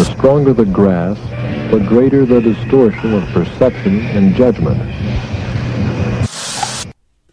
The stronger the grasp, the greater the distortion of perception and judgment.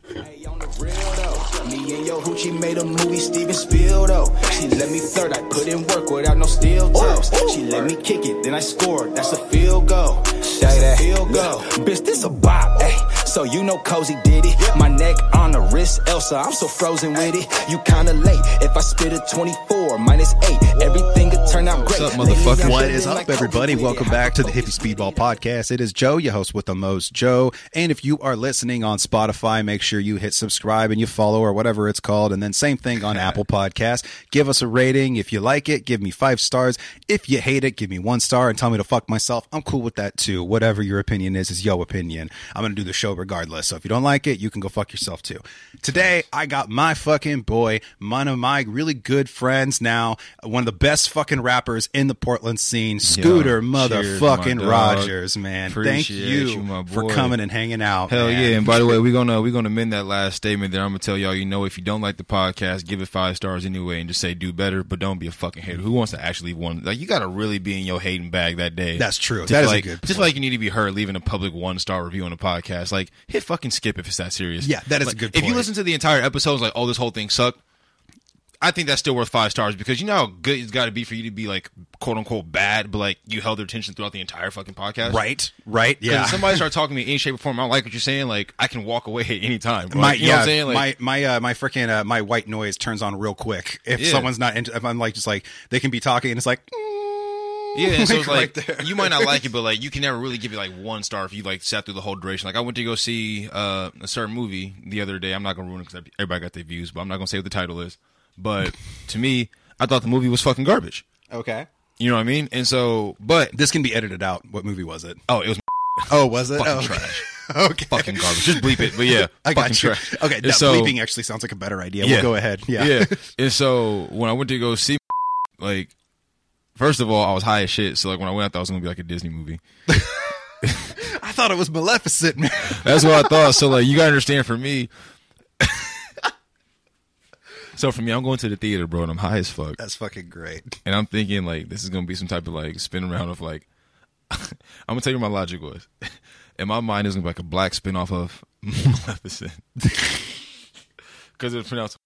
Hey, on the real though, me and yo hoochie made a movie, Steven Spiel though. She let me flirt, I put in work without no steel toes. She let me kick it, then I scored, that's a field goal. That's a field goal. Bitch, this a bop, ayy. So you know Cozy did it. My neck on the wrist, Elsa, I'm so frozen with it. You kinda late. If I spit a 24 minus 8, everything could turn out great. What's up, motherfucker? What is up, everybody? Welcome back to the Hippie Speedball Podcast. It is Joe, your host with the most, Joe. And if you are listening on Spotify, make sure you hit subscribe and you follow or whatever it's called. And then same thing on Apple Podcast. Give us a rating. If you like it, give me five stars. If you hate it, give me one star and tell me to fuck myself. I'm cool with that too. Whatever your opinion is, is your opinion. I'm going to do the show regardless. So if you don't like it, you can go fuck yourself too. Today, I got my fucking boy, one of my really good friends now, one of the best fucking rappers in the Portland scene, Scooter my motherfucking. Rogers, man. Thank you, you, for coming and hanging out. Hell man. yeah! And by the way, we're gonna we're gonna amend that last statement there. I'm gonna tell y'all, you know, if you don't like the podcast, give it five stars anyway, and just say do better, but don't be a fucking hater. Who wants to actually want like you gotta really be in your hating bag that day? That's true. Just That is a like, good Just like you need to be heard leaving a public one star review on a podcast. Like hit fucking skip if it's that serious. Yeah, that is a Like, good If you listen to the entire episode, it's like, oh, this whole thing sucked. I think that's still worth five stars because you know how good it's got to be for you to be like quote unquote bad, but like you held their attention throughout the entire fucking podcast. right, right, yeah. If somebody start talking to me in any shape or form, I don't like what you're saying. Like I can walk away at any time. Bro. my Like, you yeah, know what I'm saying? Like, my my uh, my freaking uh, my white noise turns on real quick if Yeah. someone's not. Into, if I'm like just like they can be talking and it's like. Yeah, so it's like there. you might not like it, but like you can never really give it like one star if you like sat through the whole duration. Like I went to go see uh, a certain movie the other day. I'm not gonna ruin it because everybody got their views, but I'm not gonna say what the title is. But to me, I thought the movie was fucking garbage. Okay, You know what I mean? And so, but this can be edited out. What movie was it? oh, it was Oh, was it? fucking oh, trash. Okay, fucking garbage. Just bleep it. But yeah, I fucking got you. trash. Okay, no, so- bleeping actually sounds like a better idea. We'll go ahead. Yeah, yeah. And so when I went to go see, like, first of all, I was high as shit. So like when I went, I thought it was gonna be like a Disney movie. I thought it was Maleficent, man. That's what I thought. So like you gotta understand for me. so for me, I'm going to the theater, bro, and I'm high as fuck, That's fucking great. and I'm thinking like this is gonna be some type of like spin around of like. I'm gonna tell you what my logic was. In my mind, it was gonna be like a black spin off of Maleficent. Because it's pronounced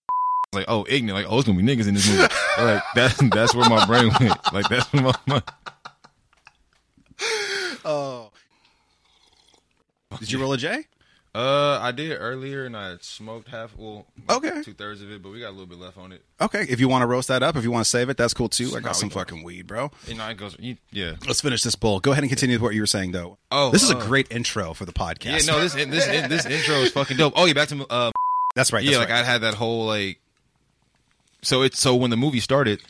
like, oh, ignorant. Like, oh, it's gonna be niggas in this movie. like that's that's where my brain went. Like that's where my, my Did you roll a J? uh I did earlier and I smoked half well Okay. two thirds of it, but we got a little bit left on it. Okay, if you want to roast that up, if you want to save it, that's cool too. I got we some can- fucking weed, bro. You know, it goes you, yeah. Let's finish this bowl. Go ahead and continue with what you were saying, though. Oh, this is a uh, great intro for the podcast. Yeah, no, this this this intro is fucking dope. Oh yeah, back to uh that's right. yeah, That's like. I had that whole like. So it's so when the movie started,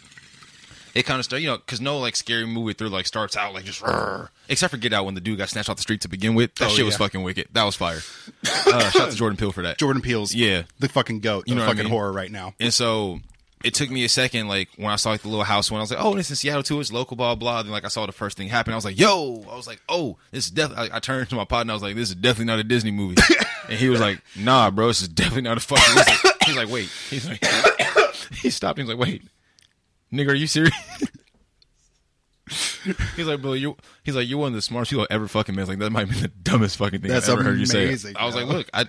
it kind of started, you know, because no like scary movie through like starts out like just "Rrr." except for Get Out when the dude got snatched off the street to begin with. That Oh, shit was fucking wicked. That was fire. Uh, shout out to Jordan Peele for that. Jordan Peele's Yeah. the fucking goat. You know what I fucking mean? horror right now. And so it took me a second, like when I saw like the little house one, I was like, oh, this is Seattle too. It's local, blah blah. Then like I saw the first thing happen, I was like, yo, I was like, oh, this is definitely. I, I turned to my partner, I was like, this is definitely not a Disney movie. and he was like, nah, bro, this is definitely not a fucking. He's like wait, he's like, he stopped. And he's like, wait, nigga, are you serious? He's like, bro, you. He's like, you're one of the smartest people I ever fucking met. Like that might be the dumbest fucking thing That's I've ever heard you say. amazing, I was bro. like, look, I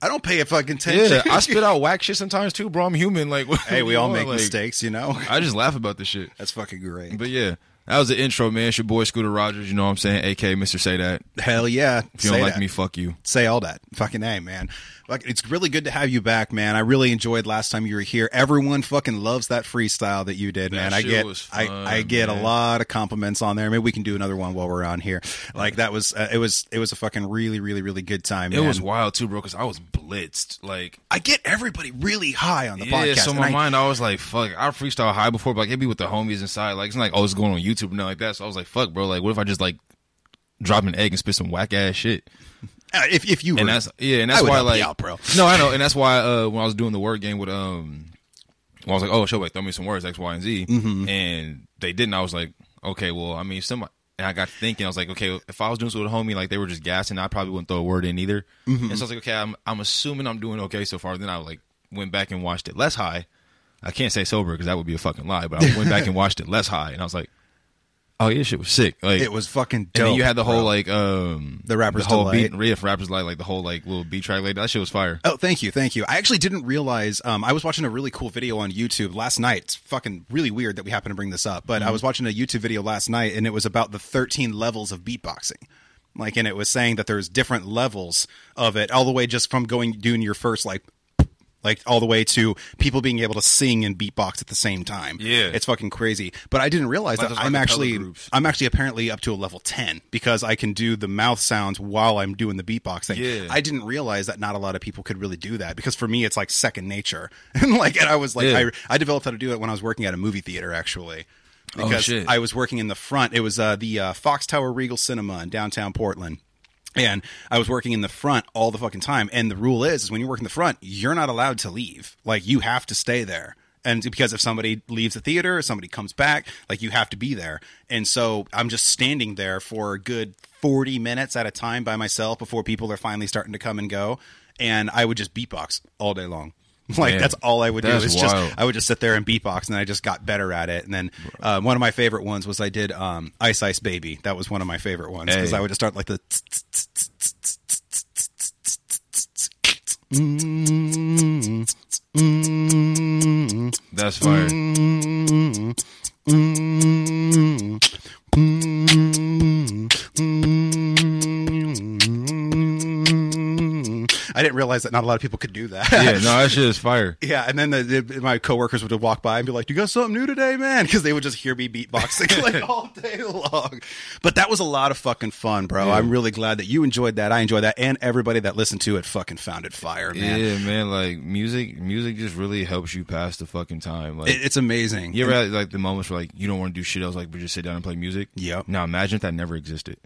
I don't pay a fucking attention. yeah, I spit out whack shit sometimes too, bro. I'm human. Like, hey, we all make Like, mistakes, you know. I just laugh about this shit. That's fucking great. But yeah, that was the intro, man. It's your boy Scooter Rogers. You know what I'm saying? AK Mr. Say That. Hell yeah. If you don't like me, fuck you. say all that. Fucking A, man. Like, it's really good to have you back, man. I really enjoyed last time you were here. Everyone fucking loves that freestyle that you did, That man. I get, was I, fun, I get man. a lot of compliments on there. Maybe we can do another one while we're on here. Like that was, uh, it was, it was a fucking really, really, really good time. It man. was wild too, bro, because I was blitzed. Like, I get everybody really high on the podcast. yeah, podcast. so in my I- mind, I was like, fuck, I freestyle high before, but like, it'd be with the homies inside. Like, it's not like, oh, it's going on YouTube and nothing like that. So I was like, fuck, bro, like, what if I just like drop an egg and spit some whack ass shit? Uh, if if you were, and that's yeah, and that's why like out, bro. No, I know, and that's why uh, when I was doing the word game with um, when I was like, oh, show like throw me some words X, Y, and Z, Mm-hmm. and they didn't. I was like, okay, well, I mean, somebody. And I got thinking, I was like, okay, if I was doing this with a homie, like they were just gassing, I probably wouldn't throw a word in either. Mm-hmm. And so I was like, okay, I'm I'm assuming I'm doing okay so far. Then I like went back and watched it less high. I can't say sober because that would be a fucking lie, but I went back and watched it less high, and I was like, Oh yeah, shit was sick. Like It was fucking And dope. then you had the whole bro. like um The Rapper's whole Delight. beat, for rappers like like the whole like little beat track like that shit was fire. Oh, thank you, thank you. I actually didn't realize. Um, I was watching a really cool video on YouTube last night. It's fucking really weird that we happen to bring this up, but I was watching a YouTube video last night, and it was about the 13 levels of beatboxing. Like, and it was saying that there's different levels of it, all the way just from going doing your first like. Like all the way to people being able to sing and beatbox at the same time. Yeah. it's fucking crazy. But I didn't realize Like that I'm actually groups. I'm actually apparently up to a level ten because I can do the mouth sounds while I'm doing the beatboxing. Yeah. I didn't realize that not a lot of people could really do that because for me it's like second nature. and like and I was like Yeah. I I developed how to do it when I was working at a movie theater actually. Oh, Because shit. I was working in the front. It was uh, the uh, Fox Tower Regal Cinema in downtown Portland. And I was working in the front all the fucking time. And the rule is, is when you work in the front, you're not allowed to leave. Like you have to stay there. And because if somebody leaves the theater or somebody comes back, like you have to be there. And so I'm just standing there for a good 40 minutes at a time by myself before people are finally starting to come and go. And I would just beatbox all day long. Like Man, that's all I would do. Is just. I would just sit there and beatbox, and then I just got better at it. And then uh, one of my favorite ones was I did um, Ice Ice Baby. That was one of my favorite ones because Hey. I would just start like the. That's fire. That not a lot of people could do that. Yeah, no, that shit is fire. Yeah, and then the, the, my coworkers would walk by and be like, "Do "You got something new today, man?" Because they would just hear me beatboxing like all day long. But that was a lot of fucking fun, bro. I'm really glad that you enjoyed that. I enjoyed that, and everybody that listened to it fucking found it fire, man. Yeah, man. Like music, music just really helps you pass the fucking time. Like It, it's amazing. you ever had like the moments where like you don't want to do shit else, like but just sit down and play music. Yep. Now imagine if that never existed.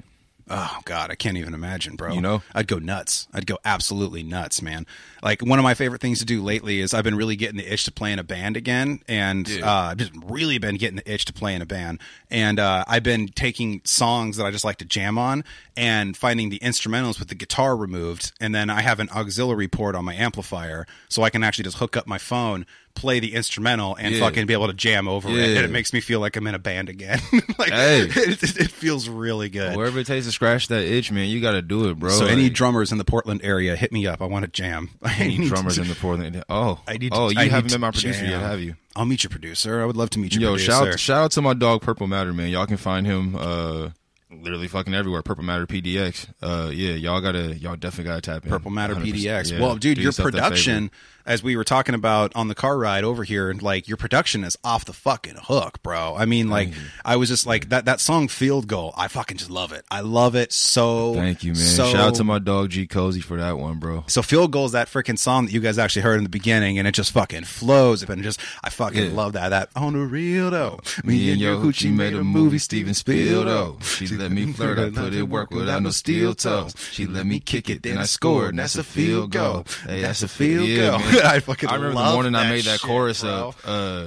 Oh God, I can't even imagine, bro. You know? I'd go nuts. I'd go absolutely nuts, man. Like one of my favorite things to do lately is I've been really getting the itch to play in a band again, and uh, I've just really been getting the itch to play in a band. And uh, I've been taking songs that I just like to jam on and finding the instrumentals with the guitar removed, and then I have an auxiliary port on my amplifier, so I can actually just hook up my phone. Play the instrumental and Yeah. fucking be able to jam over it, and it makes me feel like I'm in a band again. like Hey. it, it, feels really good. Wherever it takes to scratch that itch, man, you got to do it, bro. So any drummers in the Portland area, hit me up. I want to jam. Any drummers to- in the Portland. Oh, I need. To, oh, you I haven't met my producer jam. yet, have you? I'll meet your producer. I would love to meet your Yo, producer. shout shout out to my dog Purple Matter, man. Y'all can find him uh literally fucking everywhere. Purple Matter PDX. Uh yeah, y'all gotta y'all definitely gotta tap in. Purple Matter 100%. PDX. Yeah, well, dude, your production. As we were talking about on the car ride over here, like your production is off the fucking hook, bro. I mean, like I was just like that that song Field Goal. I fucking just love it. I love it so. Thank you, man. So, Shout out to my dog G Cozy for that one, bro. So Field Goal is that freaking song that you guys actually heard in the beginning, and it just fucking flows. And just, I fucking Yeah. love that. That on the real though. Me and your hoochie made a movie, Steven Spielberg. She let me flirt, I put it work without no steel toes. She let me kick it, then I scored, and that's a field goal. Hey, that's a field Yeah, goal. man. I fucking I remember the morning I made that shit, chorus bro. up, uh,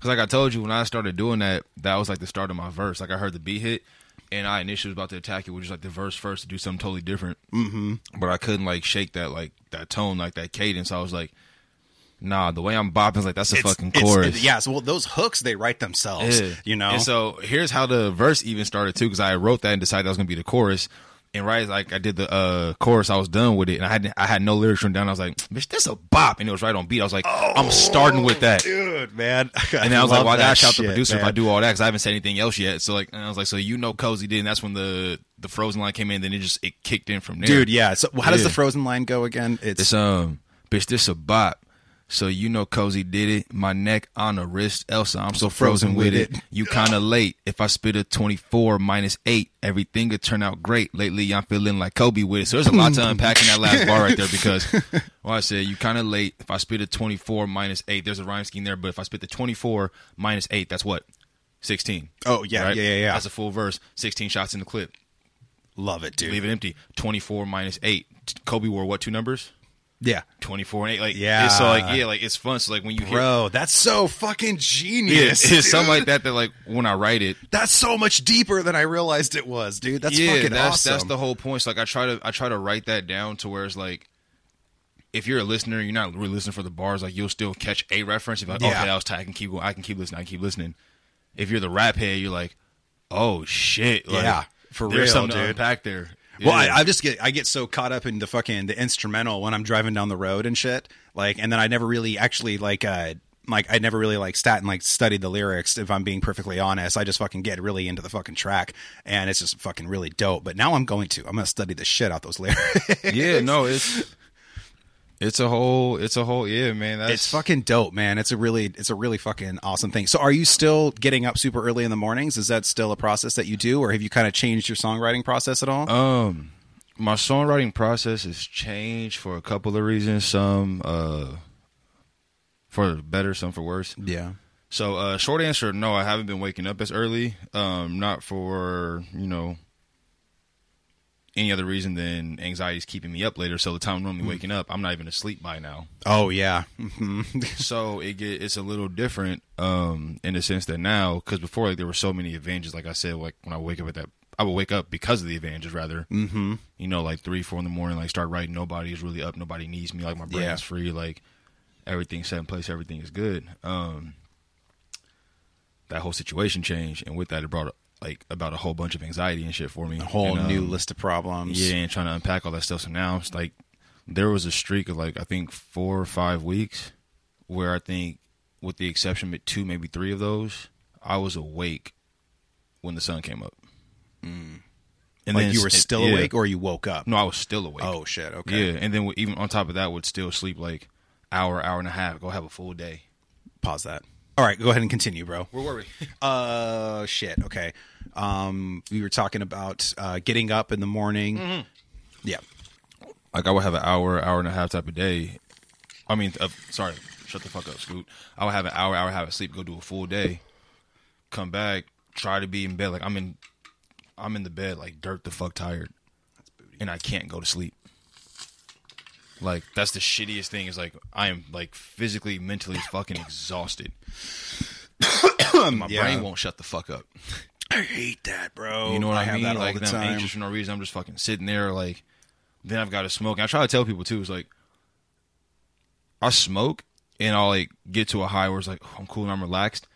cause like I told you when I started doing that, that was like the start of my verse. Like I heard the beat hit, and I initially was about to attack it with just like the verse first to do something totally different. Mm-hmm. But I couldn't like shake that like that tone, like that cadence. I was like, nah, the way I'm bopping is like that's a It's- fucking it's- chorus. it- yeah, so well, those hooks they write themselves. Yeah. You know. And so here's how the verse even started too, because I wrote that and decided that was gonna be the chorus. And right like I did the uh chorus, I was done with it, and I had I had no lyrics written down. I was like, "Bitch, this a bop," and it was right on beat. I was like, "I'm starting with that." dude, man. And I was like, "Well, I gotta shout the producer if. I do all that because I haven't said anything else yet." So like, and I was like, "So you know, Cozy did." And that's when the the Frozen line came in. Then it just it kicked in from there, dude. Yeah. So how does Yeah. the Frozen line go again? It's, It's um, bitch, this a bop. So you know Cozy did it. My neck on the wrist, Elsa, I'm so frozen with it. You kinda late. If I spit a 24 minus 8, everything could turn out great. Lately I'm feeling like Kobe with it. So there's a lot to unpack in that last bar right there because well I said you kinda late. If I spit a 24 minus 8, there's a rhyme scheme there, but if I spit the 24 minus 8, that's what? 16. Oh, yeah, right? yeah, yeah, yeah. That's a full verse. 16 shots in the clip. love it, dude. Leave it empty. 24 minus 8. Kobe wore what two numbers? Yeah, 24 and 8 like Yeah. it's so like yeah like it's fun so like when you hear bro, that's so fucking yeah, genius. it's something like that that like when I write it That's so much deeper than I realized it was, dude. That's yeah fucking that's awesome. that's the whole point so like I try to I try to write that down to where it's like if you're a listener you're not really listening for the bars like you'll still catch a reference if like Yeah. okay that was tight I can keep going I can keep listening I can keep listening if you're the rap head you're like oh shit, like, Yeah, for real, something to dude. unpack there. Well, I, I just get I get so caught up in the fucking the instrumental when I'm driving down the road and shit. Like, and then I never really actually like uh like I never really like stat and like studied the lyrics. If I'm being perfectly honest, I just fucking get really into the fucking track, and it's just fucking really dope. But now I'm going to I'm gonna study the shit out those lyrics. yeah, no, it's it's a whole, it's a whole, yeah, man. That's it's fucking dope, man. It's a really it's a really fucking awesome thing. So, are you still getting up super early in the mornings? Is that still a process that you do, or have you kind of changed your songwriting process at all? Um, my songwriting process has changed for a couple of reasons. Some uh, for better, some for worse. yeah. So, uh, short answer, no, I haven't been waking up as early. Um, not for you know any other reason than anxiety is keeping me up later. So the time I'm normally waking up, I'm not even asleep by now. Oh yeah. hmm so it get it's a little different um in the sense that now because before like there were so many advantages like i said like when i wake up at that i would wake up because of the advantages rather mm-hmm. you know like three four in the morning like start writing nobody is really up nobody needs me like my brain's Yeah. free like everything's set in place everything is good um that whole situation changed and with that it brought like about a whole bunch of anxiety and shit for me a whole And, new um, list of problems. yeah, and trying to unpack all that stuff. So now it's like there was a streak of like I think four or five weeks where I think, with the exception of two, maybe three of those, I was awake when the sun came up. And Mm. like then you were still yeah. awake, or you woke up. No, I was still awake. Oh shit. Okay. yeah, and then even on top of that, would still sleep like hour, hour and a half. Go have a full day. Pause that. All right, go ahead and continue, bro. Where were we? Uh, shit. Okay. Um, we were talking about uh, getting up in the morning. Mm-hmm. Yeah. like I would have an hour, hour and a half type of day. I mean, uh, sorry, shut the fuck up, Scoot. I would have an hour, hour and a half of sleep, go do a full day, come back, try to be in bed. Like I'm in, I'm in the bed like dirt the fuck tired, and I can't go to sleep. Like that's the shittiest thing. Is like I am like physically, mentally fucking exhausted. My Yeah. brain won't shut the fuck up. I hate that, bro. You know what I, have mean? like the I'm time. anxious for no reason. I'm just fucking sitting there. Like then I've got to smoke. And I try to tell people too. It's like I smoke and I'll like get to a high where it's like oh, I'm cool and I'm relaxed.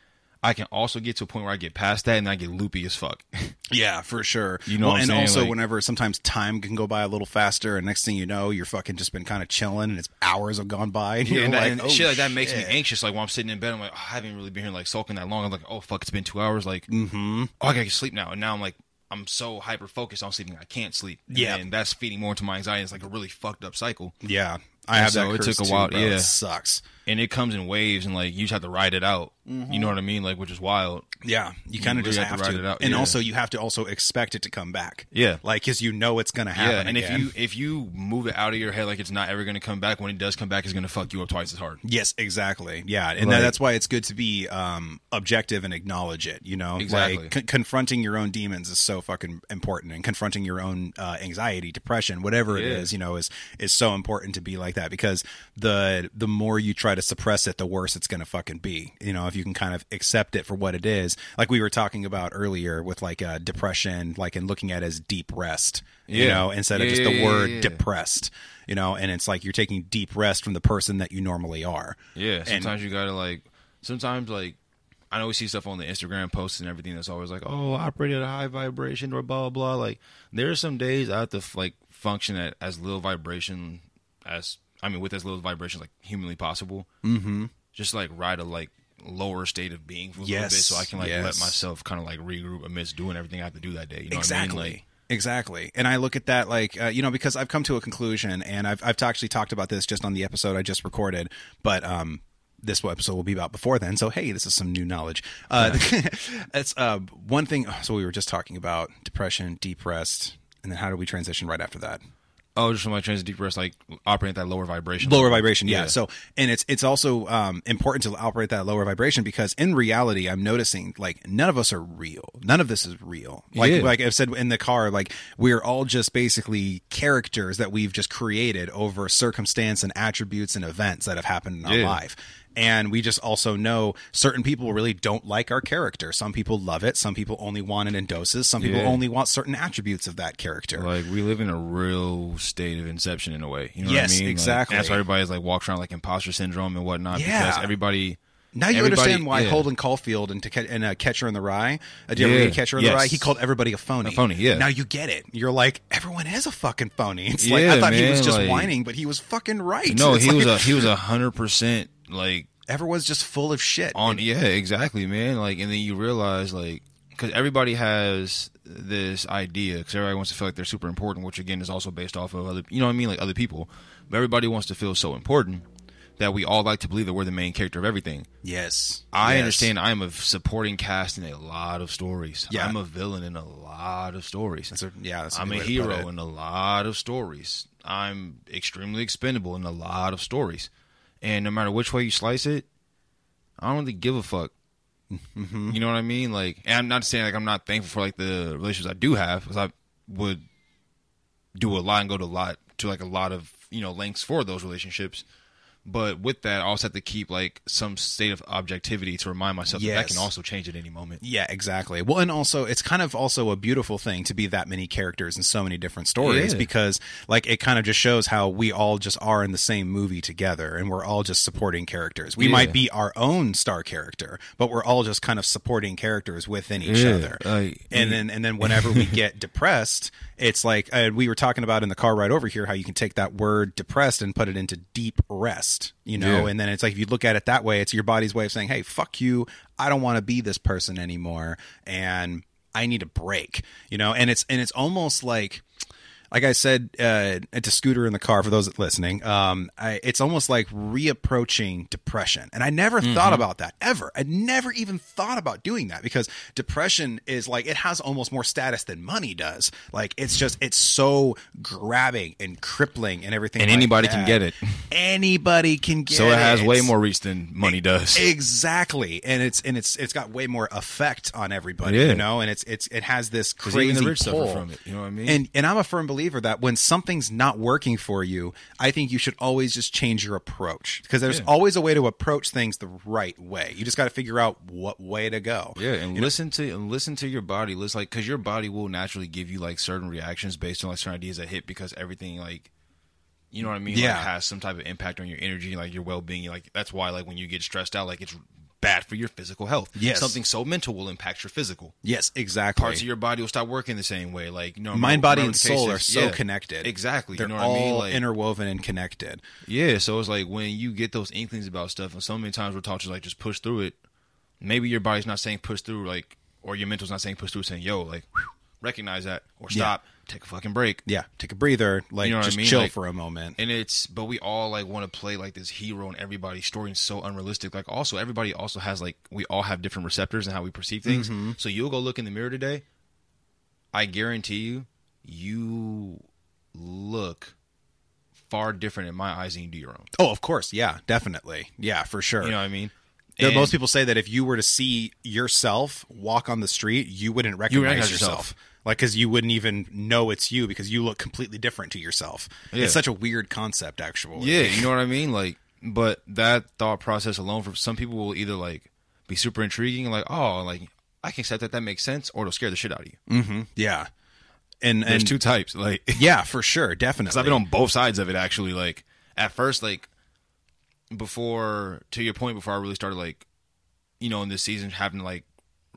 I can also get to a point where I get past that and I get loopy as fuck. Yeah, for sure. You know Well, and saying? also Like- whenever sometimes time can go by a little faster, and next thing you know, you're fucking just been kind of chilling, and it's hours have gone by, and you're and, like, and oh, shit like that makes me anxious. Like when I'm sitting in bed, I'm like, oh, I haven't really been here like sulking that long. I'm like, oh fuck, it's been two hours. Like, mm-hmm. oh, I gotta sleep now. And now I'm like, I'm so hyper focused on sleeping, I can't sleep. Yeah. and that's feeding more into my anxiety. It's like a really fucked up cycle. Yeah, I And have so that. it took a too, while- bro. yeah. it sucks. And it comes in waves and like you just have to ride it out. You know what I mean? Like which is wild. Yeah, you kind of really just have to to, it and yeah. also you have to also expect it to come back. Yeah. like because you know it's gonna happen. Yeah, and if you if you move it out of your head like it's not ever going to come back, when it does come back, it's going to fuck you up twice as hard. Yes, exactly. Yeah, and Like- that's why it's good to be um, objective and acknowledge it. You know, Exactly. like con- confronting your own demons is so fucking important, and confronting your own uh, anxiety, depression, whatever it Yeah. is, you know, is is so important to be like that because the the more you try to suppress it, the worse it's going to fucking be. You know, if you can kind of accept it for what it is, like we were talking about earlier with like uh, depression, like and looking at it as deep rest. You Yeah. know, instead of Yeah, just the yeah, word depressed. You know, and it's like you're taking deep rest from the person that you normally are. Yeah, And- sometimes you got to like sometimes like I know we see stuff on the Instagram posts and everything that's always like, "Oh, I operate at a high vibration" or blah blah blah. Like there are some days I have to like function at as little vibration as I mean with as little vibration like humanly possible. Mm-hmm. Just like ride a like lower state of being for a little bit, so I can like let myself kind of like regroup amidst doing everything I have to do that day. You know exactly what I mean? Like, exactly and i look at that like uh, you know because i've come to a conclusion and i've, I've actually talked about this just on the episode i just recorded but um this episode will be about before then so hey this is some new knowledge uh it's uh one thing so we were just talking about depression deep rest and then how do we transition right after that oh, just from like transit deep rest, like operating at that lower vibration. lower level. vibration yeah. so and it's it's also um, important to operate that lower vibration because in reality i'm noticing like none of us are real none of this is real like Yeah. like i've said in the car like we're all just basically characters that we've just created over circumstance and attributes and events that have happened in our Yeah. life and we just also know certain people really don't like our character some people love it some people only want it in doses some people Yeah. only want certain attributes of that character Like we live in a real state of inception in a way. You know Yes, what I mean? Like, exactly. that's why everybody's like walks around like imposter syndrome and whatnot Yeah. because everybody Now you Everybody- understand why yeah. Holden Caulfield and, to, and uh, Catcher in the Rye, uh, do you ever Yeah. read Catcher in the Rye? He called everybody a phony. A phony, yeah. Now you get it. You're like, everyone is a fucking phony. It's like, I Yeah, thought he was just like- whining, but he was fucking right. No, It's he was a he was a hundred percent like everyone's just full of shit. on yeah exactly man like and then you realize like because everybody has this idea because everybody wants to feel like they're super important which again is also based off of other you know what i mean like other people but everybody wants to feel so important that we all like to believe that we're the main character of everything yes. i Yes. understand i'm a supporting cast in a lot of stories Yeah. i'm a villain in a lot of stories That's a, yeah, that's a I'm a way to put hero in a lot of stories. I'm extremely expendable in a lot of stories. And no matter which way you slice it, I don't really give a fuck. Mm-hmm. You know what I mean? Like, and I'm not saying like I'm not thankful for like the relationships I do have, because I would do a lot and go to a lot to like a lot of you know lengths for those relationships. But with that, I also have to keep like some state of objectivity to remind myself that that can also change at any moment. Yeah, exactly. Well, and also it's kind of also a beautiful thing to be that many characters in so many different stories Yeah. because like it kind of just shows how we all just are in the same movie together and we're all just supporting characters. We Yeah. might be our own star character, but we're all just kind of supporting characters within each Yeah, other. and then and then whenever we get depressed, it's like uh, we were talking about in the car ride over here how you can take that word depressed and put it into deep rest, you know, Yeah. and then it's like if you look at it that way, it's your body's way of saying, "Hey, fuck you. I don't want to be this person anymore, and I need a break." You know, and it's and it's almost like. Like I said uh, to Scooter in the car, for those listening, um, I, it's almost like reapproaching depression. And I never thought about that ever. I never even thought about doing that because depression is like, it has almost more status than money does. Like, it's just, it's so grabbing and crippling and everything. And like anybody can get it. Anybody can get So it has way more reach than money does. Exactly, and it's and it's it's got way more effect on everybody, Yeah. you know, and it's it's it has this crazy the rich suffer from it, you know what I mean? And and I'm a firm believer that when something's not working for you, I think you should always just change your approach because there's Yeah. always a way to approach things the right way. You just got to figure out what way to go. Yeah, and listen to and listen to your body. Listen, like because your body will naturally give you like certain reactions based on like certain ideas that hit because everything like, you know what I mean? Yeah. like, has some type of impact on your energy, like your well being. Like that's why like when you get stressed out, like it's bad for your physical health. Yes. something so mental will impact your physical. Yes, exactly. Parts of your body will stop working the same way. Like you know, mind, body, and soul are so Yeah, connected. Exactly. They're you know what all I mean? Like, interwoven and connected. yeah, so it's like when you get those inklings about stuff, and so many times we're taught to like just push through it. Maybe your body's not saying push through, like, or your mental's not saying push through, saying yo, like, whew, recognize that or Yeah. Take a fucking break. Yeah, take a breather, like You know what I just mean? chill Like- for a moment. And it's, but we all like want to play like this hero in everybody's story, and so unrealistic. Like, also, everybody also has like we all have different receptors and how we perceive things. Mm-hmm. So you'll go look in the mirror today. I guarantee you, you look far different in my eyes than you do your own. Oh, of course, yeah, definitely, yeah, for sure. You know what I mean? And- most people say that if you were to see yourself walk on the street, you wouldn't recognize, recognize yourself. yourself. Like, because you wouldn't even know it's you because you look completely different to yourself. Yeah. It's such a weird concept, actually. Yeah, you know what I mean? Like, but that thought process alone for some people will either like be super intriguing, like, oh, like I can accept that that makes sense, or it'll scare the shit out of you. Mm-hmm. yeah, and There's and two types, like, yeah, for sure, definitely. I've been on both sides of it actually. Like, at first, like before to your point, before I really started like, you know, in this season having like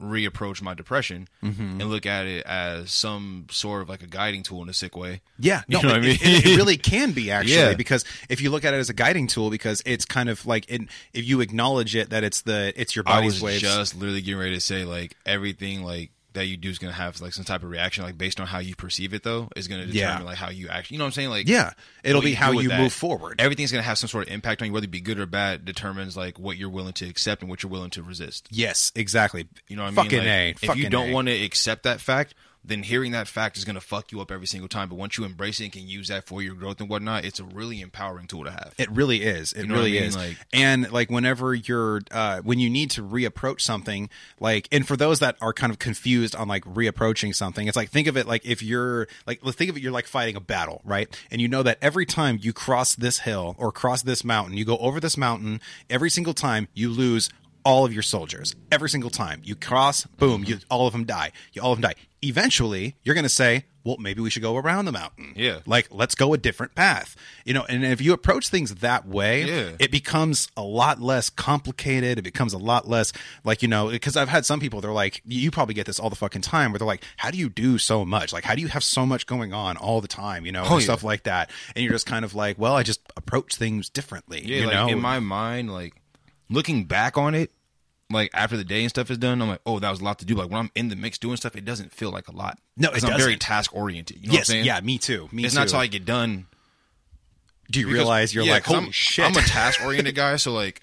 reapproach my depression Mm-hmm. and look at it as some sort of like a guiding tool in a sick way. Yeah, no, know it, what I mean? it, it really can be actually Yeah. because if you look at it as a guiding tool, because it's kind of like it, if you acknowledge it that it's the it's your I body's was waves. just literally getting ready to say like everything like that you do is going to have like some type of reaction like based on how you perceive it though is going to determine Yeah. like how you actually you know what I'm saying like yeah, it'll be how do with you that. move forward. everything's going to have some sort of impact on you whether it be good or bad determines like what you're willing to accept and what you're willing to resist yes, exactly. you know what I fucking mean a. If fucking you don't want to accept that fact then hearing that fact is going to fuck you up every single time but once you embrace it and can use that for your growth and whatnot it's a really empowering tool to have It really is. It know what I really mean? is. Like- and like whenever you're uh when you need to reapproach something, like and for those that are kind of confused on like reapproaching something, it's like think of it like if you're like let's think of it you're like fighting a battle, right? And you know that every time you cross this hill or cross this mountain, you go over this mountain, every single time you lose all of your soldiers. Every single time. You cross boom you all of them die. You all of them die. Eventually you're going to say well maybe we should go around the mountain. Yeah. like let's go a different path. You know and if you approach things that way Yeah. it becomes a lot less complicated. It becomes a lot less like you know because i've had some people they're like you probably get this all the fucking time where they're like how do you do so much? Like how do you have so much going on all the time? You know Oh, and yeah. stuff like that. And you're just kind of like well i just approach things differently Yeah, you like know? in my mind, like looking back on it, like after the day and stuff is done, I'm like, oh, that was a lot to do. Like when I'm in the mix doing stuff, it doesn't feel like a lot. No, it's I'm very task oriented. You know yes what I'm saying? yeah me too me it's too not till I get done. do you because- realize you're yeah, like holy I'm, shit I'm a task oriented guy, so like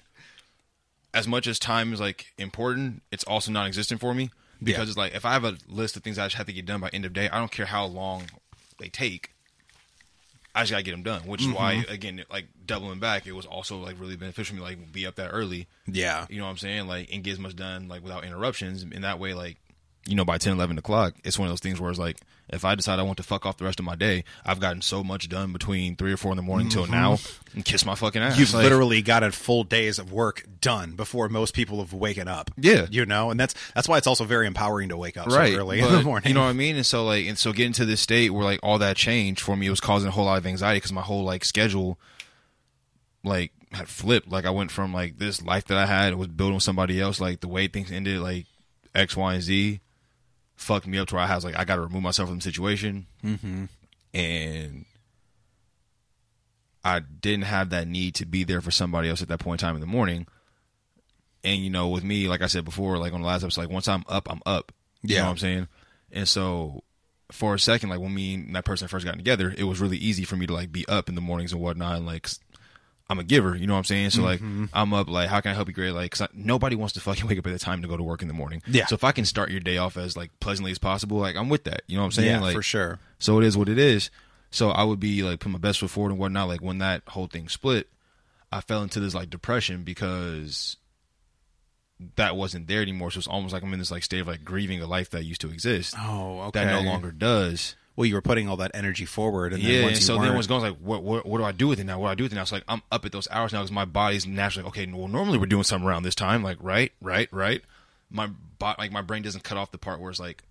as much as time is like important, it's also non existent for me. Because Yeah. it's like if I have a list of things I just have to get done by end of day, I don't care how long they take. I just gotta get them done, which is why Mm-hmm. again, like doubling back, it was also like really beneficial for me, like be up that early. yeah You know what I'm saying? Like, and get as much done like without interruptions. And that way, like, you know, by 10, 11 o'clock, it's one of those things where it's like, if I decide I want to fuck off the rest of my day, I've gotten so much done between three or four in the morning till now, and kiss my fucking ass. Mm-hmm. You've Like, literally got a full days of work done before most people have waken up. Yeah. you know, and that's that's why it's also very empowering to wake up right so early but, in the morning. You know what I mean? And so like, and so getting to this state where like all that changed for me, it was causing a whole lot of anxiety because my whole like schedule, like had flipped. Like I went from like this life that I had was building with somebody else. Like the way things ended, like X, Y, and Z, fucked me up to where I was like, I got to remove myself from the situation, mm-hmm. and I didn't have that need to be there for somebody else at that point in time in the morning. And you know, with me, like I said before, like on the last episode, like once I'm up, I'm up. You Yeah. know what I'm saying? And so for a second, like when me and that person first got together, it was really easy for me to like be up in the mornings and whatnot. And like, I'm a giver, you know what I'm saying? So like, Mm-hmm. I'm up, like, how can I help you great? Like, cause I, nobody wants to fucking wake up at the time to go to work in the morning. Yeah. So if I can start your day off as like pleasantly as possible, like I'm with that. You know what I'm saying? yeah, like, for sure. so it is what it is. So I would be like put my best foot forward and whatnot. Like when that whole thing split, I fell into this like depression because that wasn't there anymore. So it's almost like I'm in this like state of like grieving a life that used to exist Oh, okay. that no longer does. Well, you were putting all that energy forward, and then yeah, once and you so then weren't- going like, what, what what do I do with it now? What do I do with it now? So like I'm up at those hours now because my body's naturally okay. Well, normally we're doing something around this time, like right, right, right. My bo- like my brain doesn't cut off the part where it's like,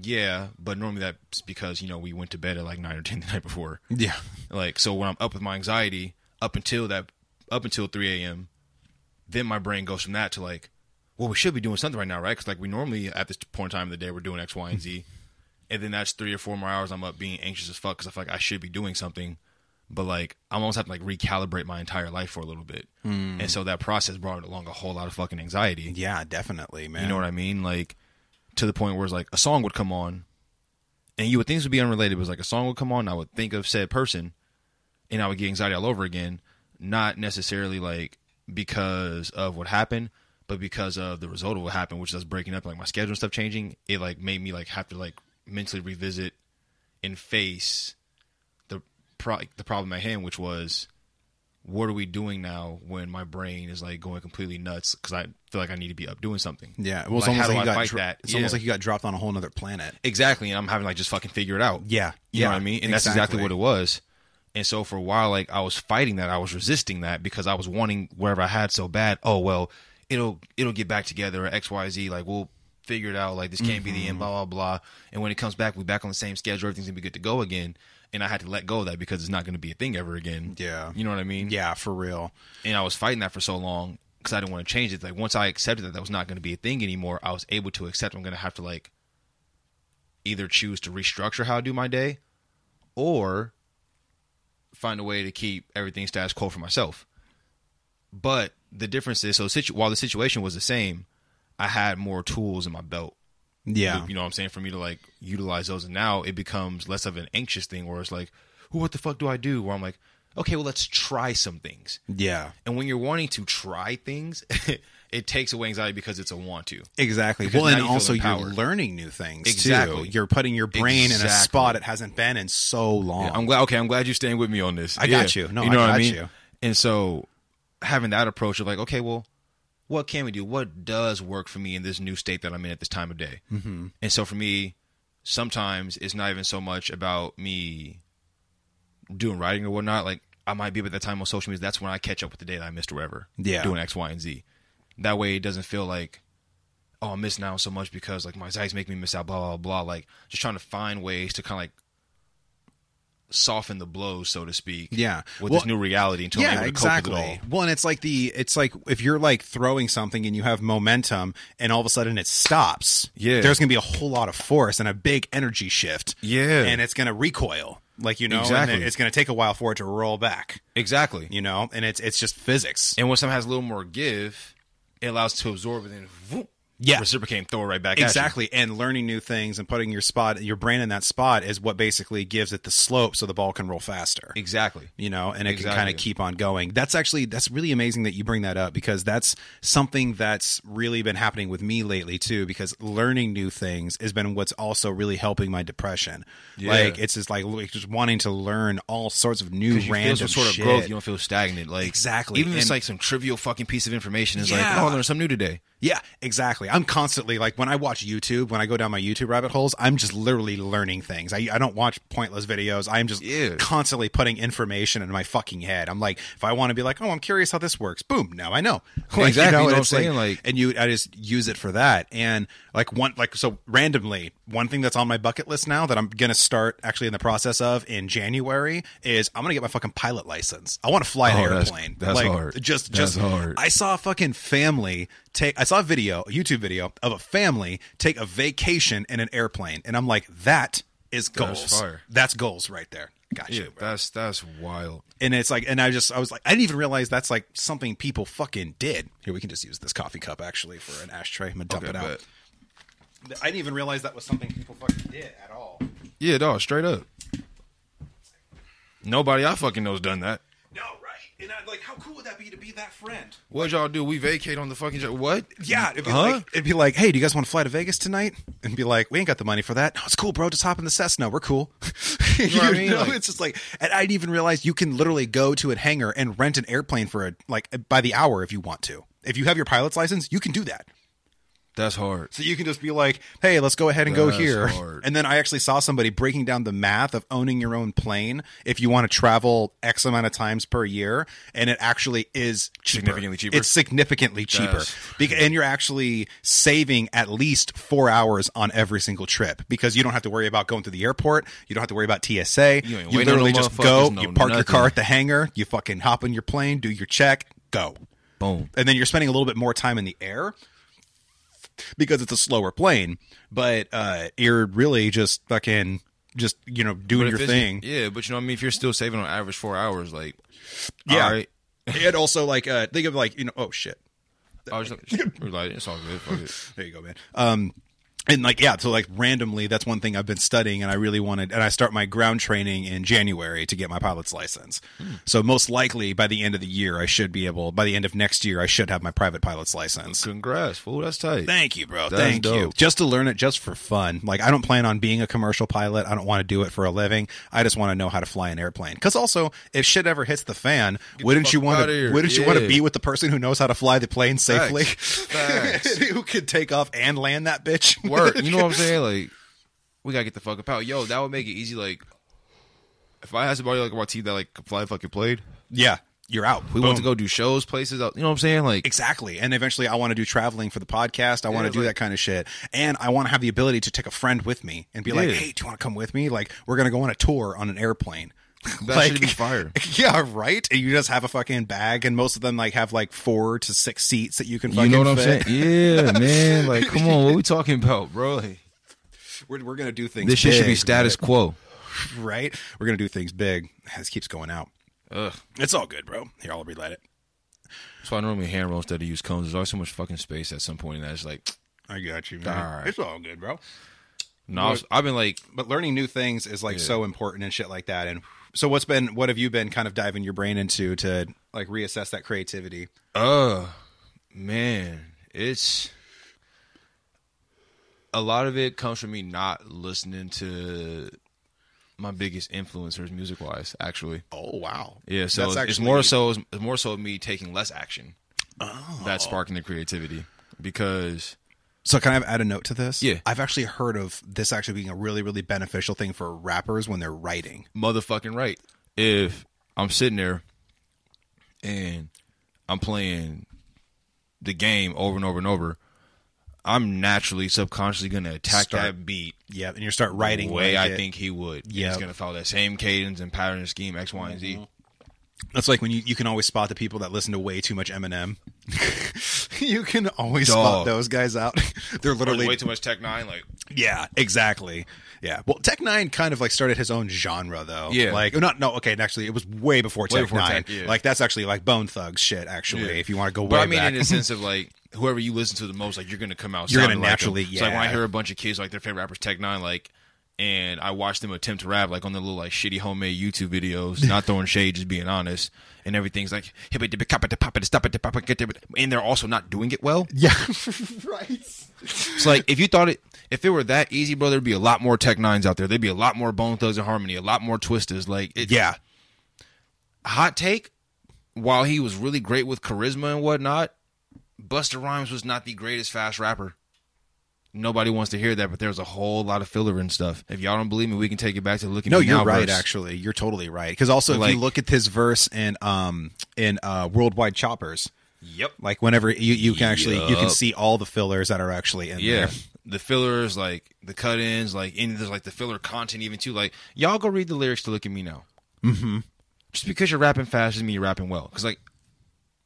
yeah, but normally that's because you know we went to bed at like nine or ten the night before. yeah, Like so when I'm up with my anxiety up until that up until 3 a.m. Then my brain goes from that to like, well, we should be doing something right now, right? Because like we normally at this point in time of the day we're doing X, Y, and Z, and then that's three or four more hours I'm up being anxious as fuck because I feel like I should be doing something, but like I'm almost have to like recalibrate my entire life for a little bit, hmm. and so that process brought along a whole lot of fucking anxiety. yeah, definitely, man. You know what I mean? Like to the point where it's like a song would come on, and you would think this would be unrelated. But it's like a song would come on, and I would think of said person, and I would get anxiety all over again. Not necessarily like because of what happened, but because of the result of what happened, which is us breaking up, like my schedule and stuff changing. It like made me like have to like mentally revisit and face the pro- the problem at hand, which was what are we doing now when my brain is like going completely nuts because I feel like I need to be up doing something. Yeah, well, it's Like, almost how like you I got fight dro- that? It's almost like you got dropped on a whole other planet. Exactly, and I'm having like just fucking figure it out. Yeah, you yeah, know what I mean, and that's exactly what it was. And so for a while, like I was fighting that, I was resisting that because I was wanting whatever I had so bad. Oh well, it'll it'll get back together or X Y Z. Like we'll figure it out. Like this can't be the Mm-hmm. end. Blah blah blah. And when it comes back, we back on the same schedule. Everything's gonna be good to go again. And I had to let go of that because it's not to be a thing ever again. Yeah. you know what I mean. Yeah, for real. and I was fighting that for so long because I didn't want to change it. Like once I accepted that that was not going to be a thing anymore, I was able to accept I'm to have to like either choose to restructure how I do my day, or find a way to keep everything status quo for myself. But the difference is, so situ- while the situation was the same, I had more tools in my belt. Yeah, You know what I'm saying? For me to like utilize those, and now it becomes less of an anxious thing where it's like, well, what the fuck do I do? Where I'm like, okay, well, let's try some things. yeah, And when you're wanting to try things, it takes away anxiety because it's a want to. exactly. Because Well, and you also you're learning new things. too. Exactly. You're putting your brain in a spot it hasn't been in so long. I'm glad. Okay, I'm glad you're staying with me on this. I got you. No, you know I what I got mean. you. And so having that approach of like, okay, well, what can we do? What does work for me in this new state that I'm in at this time of day? Mm-hmm. And so for me, sometimes it's not even so much about me doing writing or whatnot. Like I might be up at that time on social media. That's when I catch up with the day that I missed or whatever. Yeah. doing X, Y, and Z. That way, it doesn't feel like, oh, I'm missing out so much because like my anxieties make me miss out. Blah blah blah. Like just trying to find ways to kind of like soften the blows, so to speak. Yeah. with Well, this new reality until yeah, to exactly. cope with it all. Well, and it's like the it's like if you're like throwing something and you have momentum, and all of a sudden it stops. Yeah. there's gonna be a whole lot of force and a big energy shift. Yeah. and it's gonna recoil, like you know, Exactly. it's gonna take a while for it to roll back. Exactly. You know, and it's it's just physics. And when something has a little more give, it allows it to absorb and then whoop, Yeah. reciprocate throw right back. Exactly, and learning new things and putting your spot, your brain in that spot, is what basically gives it the slope so the ball can roll faster. Exactly. you know, and it can kind of keep on going. That's actually that's really amazing that you bring that up because that's something that's really been happening with me lately too. Because learning new things has been what's also really helping my depression. Yeah. Like it's just like like, just wanting to learn all sorts of new random sort of shit. growth, you don't feel stagnant. Like Exactly. even if it's like some trivial fucking piece of information. Like, Yeah. oh, I learned something new today. Yeah, exactly. I'm constantly like when I watch YouTube, when I go down my YouTube rabbit holes, I'm just literally learning things. I, I don't watch pointless videos. I'm just Yeah. constantly putting information in my fucking head. I'm like, if I want to be like, oh, I'm curious how this works. Boom, now I know. Like, Exactly, you know and what I'm saying? Like- and you, I just use it for that. And like one, like so randomly, one thing that's on my bucket list now that I'm gonna start actually in the process of in January is I'm gonna get my fucking pilot license. I want to fly an Oh, that's- airplane. that's like, hard. Just, That's just hard. I saw a fucking family take. I saw a video, a YouTube video of a family take a vacation in an airplane, and I'm like, that is That's goals. fire. That's goals right there. Gotcha. Yeah, bro. that's that's wild. And it's like, and I just, I was like, I didn't even realize that's like something people fucking did. Here, we can just use this coffee cup actually for an ashtray. I'm gonna dump Okay, it out. bet. I didn't even realize that was something people fucking did at all. Yeah, dog, straight up. Nobody I fucking know's done that. No, right? And I, like, how cool would that be to be that friend? What y'all do? We vacate on the fucking jet. What? Yeah, it'd be Huh? like it'd be like, hey, do you guys want to fly to Vegas tonight? And be like, we ain't got the money for that. No, it's cool, bro. Just hop in the Cessna. We're cool. you know what I mean? Like- it's just like, and I didn't even realize you can literally go to a hangar and rent an airplane for a like by the hour if you want to. If you have your pilot's license, you can do that. That's hard. So you can just be like, hey, let's go ahead and go That's here. hard. And then I actually saw somebody breaking down the math of owning your own plane if you want to travel X amount of times per year. And it actually is cheaper. Significantly cheaper? It's significantly cheaper. That's- Bec- and you're actually saving at least four hours on every single trip because you don't have to worry about going to the airport. You don't have to worry about TSA. You ain't You, waiting on literally no just go, motherfuckers, you no park your car nothing. at the hangar, you fucking hop in your plane, do your check, go Boom. and then you're spending a little bit more time in the air because it's a slower plane but uh you're really just fucking just you know doing your thing Yeah, but you know what I mean? If you're still saving on average four hours, like, Yeah. all right. and also like uh think of like you know oh shit I was like, it's all good. There you go man um and like yeah so like randomly that's one thing i've been studying and i really wanted and i start my ground training in january to get my pilot's license hmm. so most likely by the end of the year i should be able by the end of next year i should have my private pilot's license Congrats, fool. That's tight. Thank you, bro. That's Thank you. Just to learn it just for fun. Like I don't plan on being a commercial pilot. I don't want to do it for a living. I just want to know how to fly an airplane. Cuz also, if shit ever hits the fan, wouldn't fuck you want to wouldn't you want to be with the person who knows how to fly the plane safely? Facts. who could take off and land that bitch? Work. You know what I'm saying? Like, we gotta get the fuck up out. Yo, that would make it easy. Like, if I had somebody like on my team that like could fly fucking played, yeah, you're out. we want to go do shows, places. Out, you know what I'm saying? Like, Exactly. And eventually I want to do traveling for the podcast. I want to do like- that kind of shit. And I want to have the ability to take a friend with me and be like, "Hey, do you want to come with me? Like, we're to go on a tour on an airplane." That should be fire. Yeah, right. And you just have a fucking bag, and most of them like have like four to six seats that you can you know what I'm fit. saying? Yeah, man. Like, come on, what are we talking about, bro? Like, We're, we're gonna do things. this shit should be big, status quo. right? We're gonna do things big. This keeps going out. Ugh. It's all good, bro. Here, I'll relight it. So I normally hand roll instead of use cones. There's always so much fucking space at some point, and I just like, I got you, man. All right. It's all good, bro. no, was- I've been like, But learning new things is like Yeah. so important and shit like that. And so, what's been what have you been kind of diving your brain into to like reassess that creativity? Oh man, it's a lot of it comes from me not listening to my biggest influencers music wise, actually. Oh wow, Yeah, so That's it's, it's more so it's more so me taking less action. Oh. That's sparking the creativity. Because So can I add a note to this? Yeah. I've actually heard of this actually being a really, really beneficial thing for rappers when they're writing. motherfucking right. If I'm sitting there and I'm playing the game over and over and over, I'm naturally subconsciously gonna attack Start- that beat Yeah, and you start writing the way like I it. think he would. Yeah, he's gonna follow that same cadence and pattern and scheme X, Y, and Z. That's like when you, you can always spot the people that listen to way too much Eminem. you can always Dog. spot those guys out. They're literally way too much Tech N9ne, like Yeah, exactly. Yeah. Well, Tech N9ne kind of like started his own genre though. Yeah. Like not no okay. Actually, it was way before Tech before Nine. Tech, yeah. Like that's actually like Bone Thugs shit. Actually, Yeah. if you want to go way back. But I mean, back. in the sense of like whoever you listen to the most, like you're gonna come out. You're gonna sounding like naturally- them. So, like when I yeah. hear a bunch of kids like their favorite rappers, Tech N9ne, like, and I watch them attempt to rap like on the little like shitty homemade YouTube videos, not throwing shade, just being honest, and everything's like hip it pop it pop it stop it pop it get it, and they're also not doing it well. yeah. right. It's like if you thought it, if it were that easy, bro, there'd be a lot more Tech N9nes out there. There'd be a lot more Bone Thugs-n-Harmony, a lot more Twistas. Like, it, Yeah. hot take while he was really great with charisma and whatnot Busta Rhymes was not the greatest fast rapper nobody wants to hear that but there's a whole lot of filler and stuff. If y'all don't believe me we can take it back to looking No, you're right. verse. Actually, you're totally right. Because also, if you look at his verse in um in uh Worldwide Choppers, yep. like whenever you you can actually you can see all the fillers that are actually in yeah. there. the fillers like the cut-ins like and there's like the filler content even too. Like y'all go read the lyrics to look at me now. Mm-hmm. Just because you're rapping fast doesn't mean you're rapping well. Because like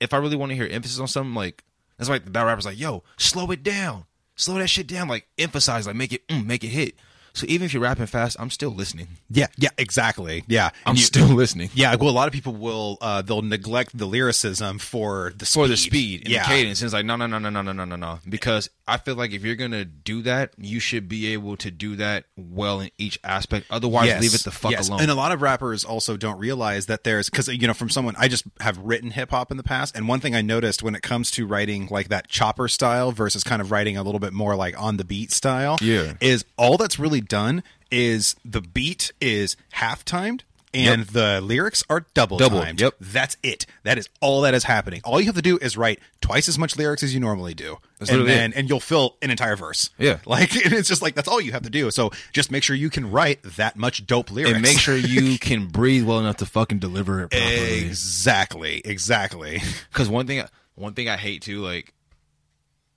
if i really want to hear emphasis on something like that's why the battle rappers like yo slow it down slow that shit down like emphasize like make it mm, make it hit so even if you're rapping fast i'm still listening Yeah. Yeah. Exactly. Yeah. i'm you- still listening Yeah, well, a lot of people will uh, they'll neglect the lyricism for the speed. for the speed and yeah. the cadence. It's like no, no, no, no, no, no, no, no, no. Because I feel like if you're gonna do that, you should be able to do that well in each aspect. Otherwise, Yes, leave it the fuck yes. alone. And a lot of rappers also don't realize that there's because you know from someone I just have written hip hop in the past, and one thing I noticed when it comes to writing like that chopper style versus kind of writing a little bit more like on the beat style, Yeah. is all that's really done is the beat is half timed. And the lyrics are double Double, timed. yep. That's it. That is all that is happening. All you have to do is write twice as much lyrics as you normally do. That's and then and you'll fill an entire verse. Yeah. Like it's just like that's all you have to do. So just make sure you can write that much dope lyrics. and make sure you can breathe well enough to fucking deliver it properly. Exactly, exactly. Because one thing, one thing I hate too, like,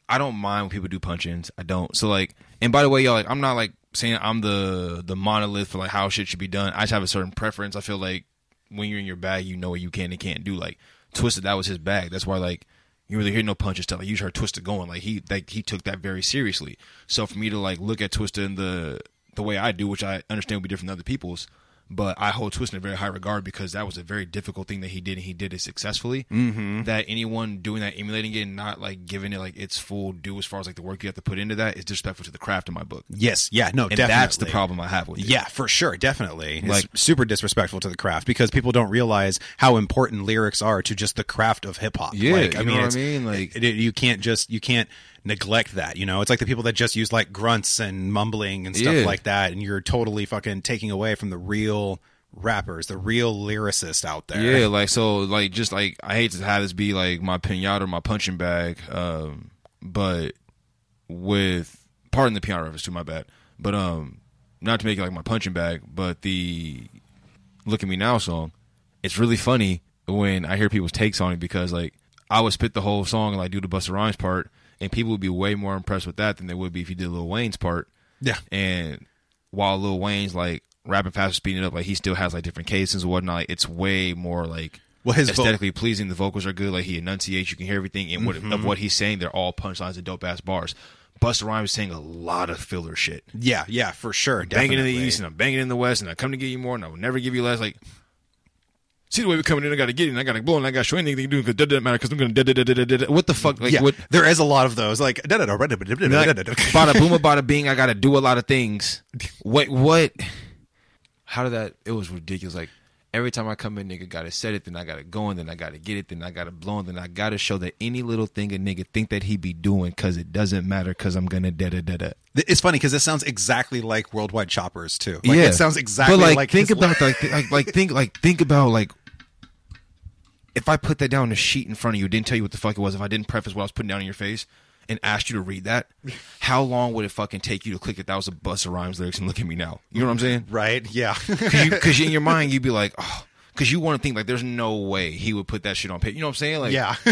I don't mind when people do punch-ins. I don't. So like, and by the way, y'all, like, I'm not like saying I'm the the monolith for like how shit should be done. I just have a certain preference. I feel like when you're in your bag, you know what you can and can't do. Like Twista, that was his bag. That's why like you really hear no punches stuff. Like you just heard Twista going. Like he like he took that very seriously. So for me to like look at Twista in the the way I do, which I understand would be different than other people's. But I hold Twist in a very high regard because that was a very difficult thing that he did, and he did it successfully. Mm-hmm. That anyone doing that, emulating it, and not like giving it like its full due as far as like the work you have to put into that is disrespectful to the craft in my book. Yes, yeah, no, And definitely. that's the problem I have with it. Yeah, for sure, definitely. It's Like- super disrespectful to the craft because people don't realize how important lyrics are to just the craft of hip hop. Yeah, like, you know what I mean? Like- it- it- you can't just you can't neglect that. You know, it's like the people that just use like grunts and mumbling and stuff Yeah. like that, and you're totally fucking taking away from the real rappers, the real lyricists out there. Yeah, like so, like just like I hate to have this be like my pinata or my punching bag, um, but with pardon the piano reference to my bad, but um, not to make it like my punching bag, but the "Look at Me Now" song, it's really funny when I hear people's takes on it because like I would spit the whole song and like do the Busta Rhymes part, and people would be way more impressed with that than they would be if you did Lil Wayne's part. Yeah. And while Lil Wayne's like rapping fast, speeding it up, like he still has like different cases and whatnot. Like, it's way more like Well, his aesthetically pleasing. The vocals are good. Like he enunciates, you can hear everything. And what Mm-hmm. of what he's saying, they're all punchlines and dope ass bars. Busta Rhymes is saying a lot of filler shit. yeah, yeah, for sure. Banging in the east and I'm banging in the west, and I come to give you more, and I will never give you less. Like. See the way we're coming in. I gotta get it. I gotta blow, and I gotta show anything to do because that doesn't matter. Because I'm gonna da da da da da da. What the fuck? Like yeah, what? there is a lot of those. Like, Like, bada boom, bada bing. I got to do a lot of things. What? What? How did that? It was ridiculous. Like every time I come in, nigga got to set it, then I got to go, and then I got to get it, then I got to blow, and then I got to show that any little thing a nigga think that he be doing, cause it doesn't matter, cause I'm gonna da da da da. It's funny because this sounds exactly like Worldwide Choppers too. Like, it sounds exactly But like, like think about like, like like think like think about like if I put that down on a sheet in front of you, didn't tell you what the fuck it was, if I didn't preface what I was putting down in your face and asked you to read that, how long would it fucking take you to click that that was a Busta Rhymes lyrics and look at me now? You know what I'm saying? right? Yeah, Because you, in your mind you'd be like, oh, because you want to think like there's no way he would put that shit on paper. You know what I'm saying? Like yeah,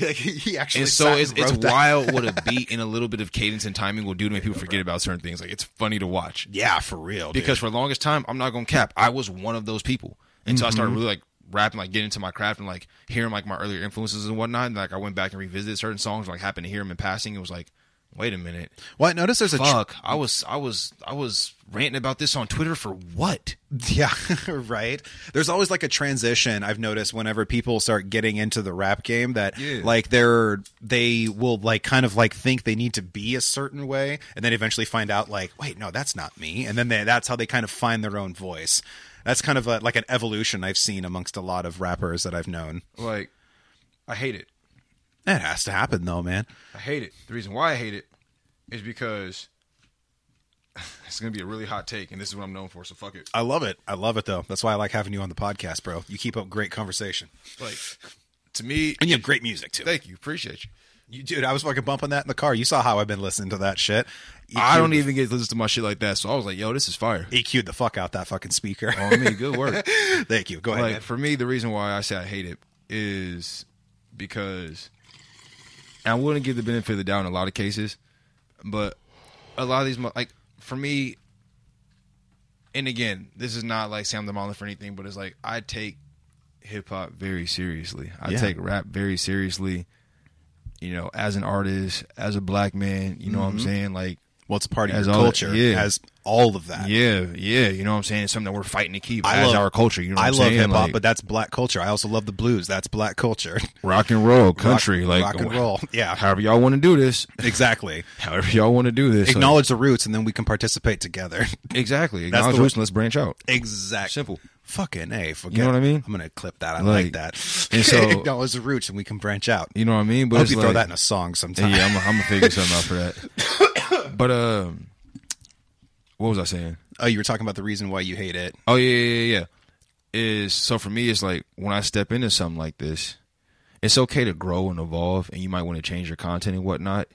Like, he actually. And so it's, and it's wild what a beat and a little bit of cadence and timing will do to make people forget about certain things. Like it's funny to watch Yeah, for real. dude. because for the longest time, I'm not gonna cap. I was one of those people until I started Mm-hmm. really like rapping, like getting into my craft and like hearing like my earlier influences and whatnot. And, like I went back and revisited certain songs, like happened to hear them in passing. It was like, wait a minute, well, I noticed there's a tr- fuck. I was I was I was ranting about this on Twitter for what? Yeah, right. There's always like a transition I've noticed whenever people start getting into the rap game that Yeah. like they're they will like kind of like think they need to be a certain way and then eventually find out like wait no that's not me and then they, that's how they kind of find their own voice. That's kind of a, like an evolution I've seen amongst a lot of rappers that I've known. Like I hate it. It has to happen though, man. I hate it. The reason why I hate it is because it's gonna be a really hot take, and this is what I'm known for. So fuck it. I love it. I love it though. That's why I like having you on the podcast, bro. You keep up great conversation. Like to me, And you have great music too. thank you, appreciate you. You, dude, I was fucking bumping that in the car. You saw how I've been listening to that shit. I don't even get to listen to my shit like that, so I was like, "Yo, this is fire." EQ'd the fuck out that fucking speaker. Oh, I mean, good work. Thank you. Go ahead. like man. for me, the reason why I say I hate it is because I wouldn't give the benefit of the doubt in a lot of cases, but a lot of these like for me, and again, this is not like Sam the Monolith for anything, but it's like I take hip hop very seriously. I Yeah. take rap very seriously. You know, as an artist, as a black man, you know what I'm mm-hmm. saying? Like, well, it's a part of as your all- culture. yeah. As all of that. yeah, yeah, you know what I'm saying? It's something that we're fighting to keep I as love- our culture. You know I love hip hop, Like, but that's black culture. I also love the blues. That's black culture. rock and roll, country, rock, like rock and roll. Yeah, However y'all want to do this, exactly. however y'all want to do this, like- Acknowledge the roots, and then we can participate together. exactly. That's Acknowledge the roots and let's branch out. exactly. Simple. Fucking a. Forget. You know what I mean? I'm gonna clip that. I like, Like, that. and so- acknowledge the roots, and we can branch out. You know what I mean? But I hope you throw that in a song sometime. Yeah, I'm, I'm gonna figure something out for that. but um, what was I saying? Oh, you were talking about the reason why you hate it. Oh yeah, yeah, yeah, yeah. Is so for me, it's like when I step into something like this, it's okay to grow and evolve, and you might want to change your content and whatnot.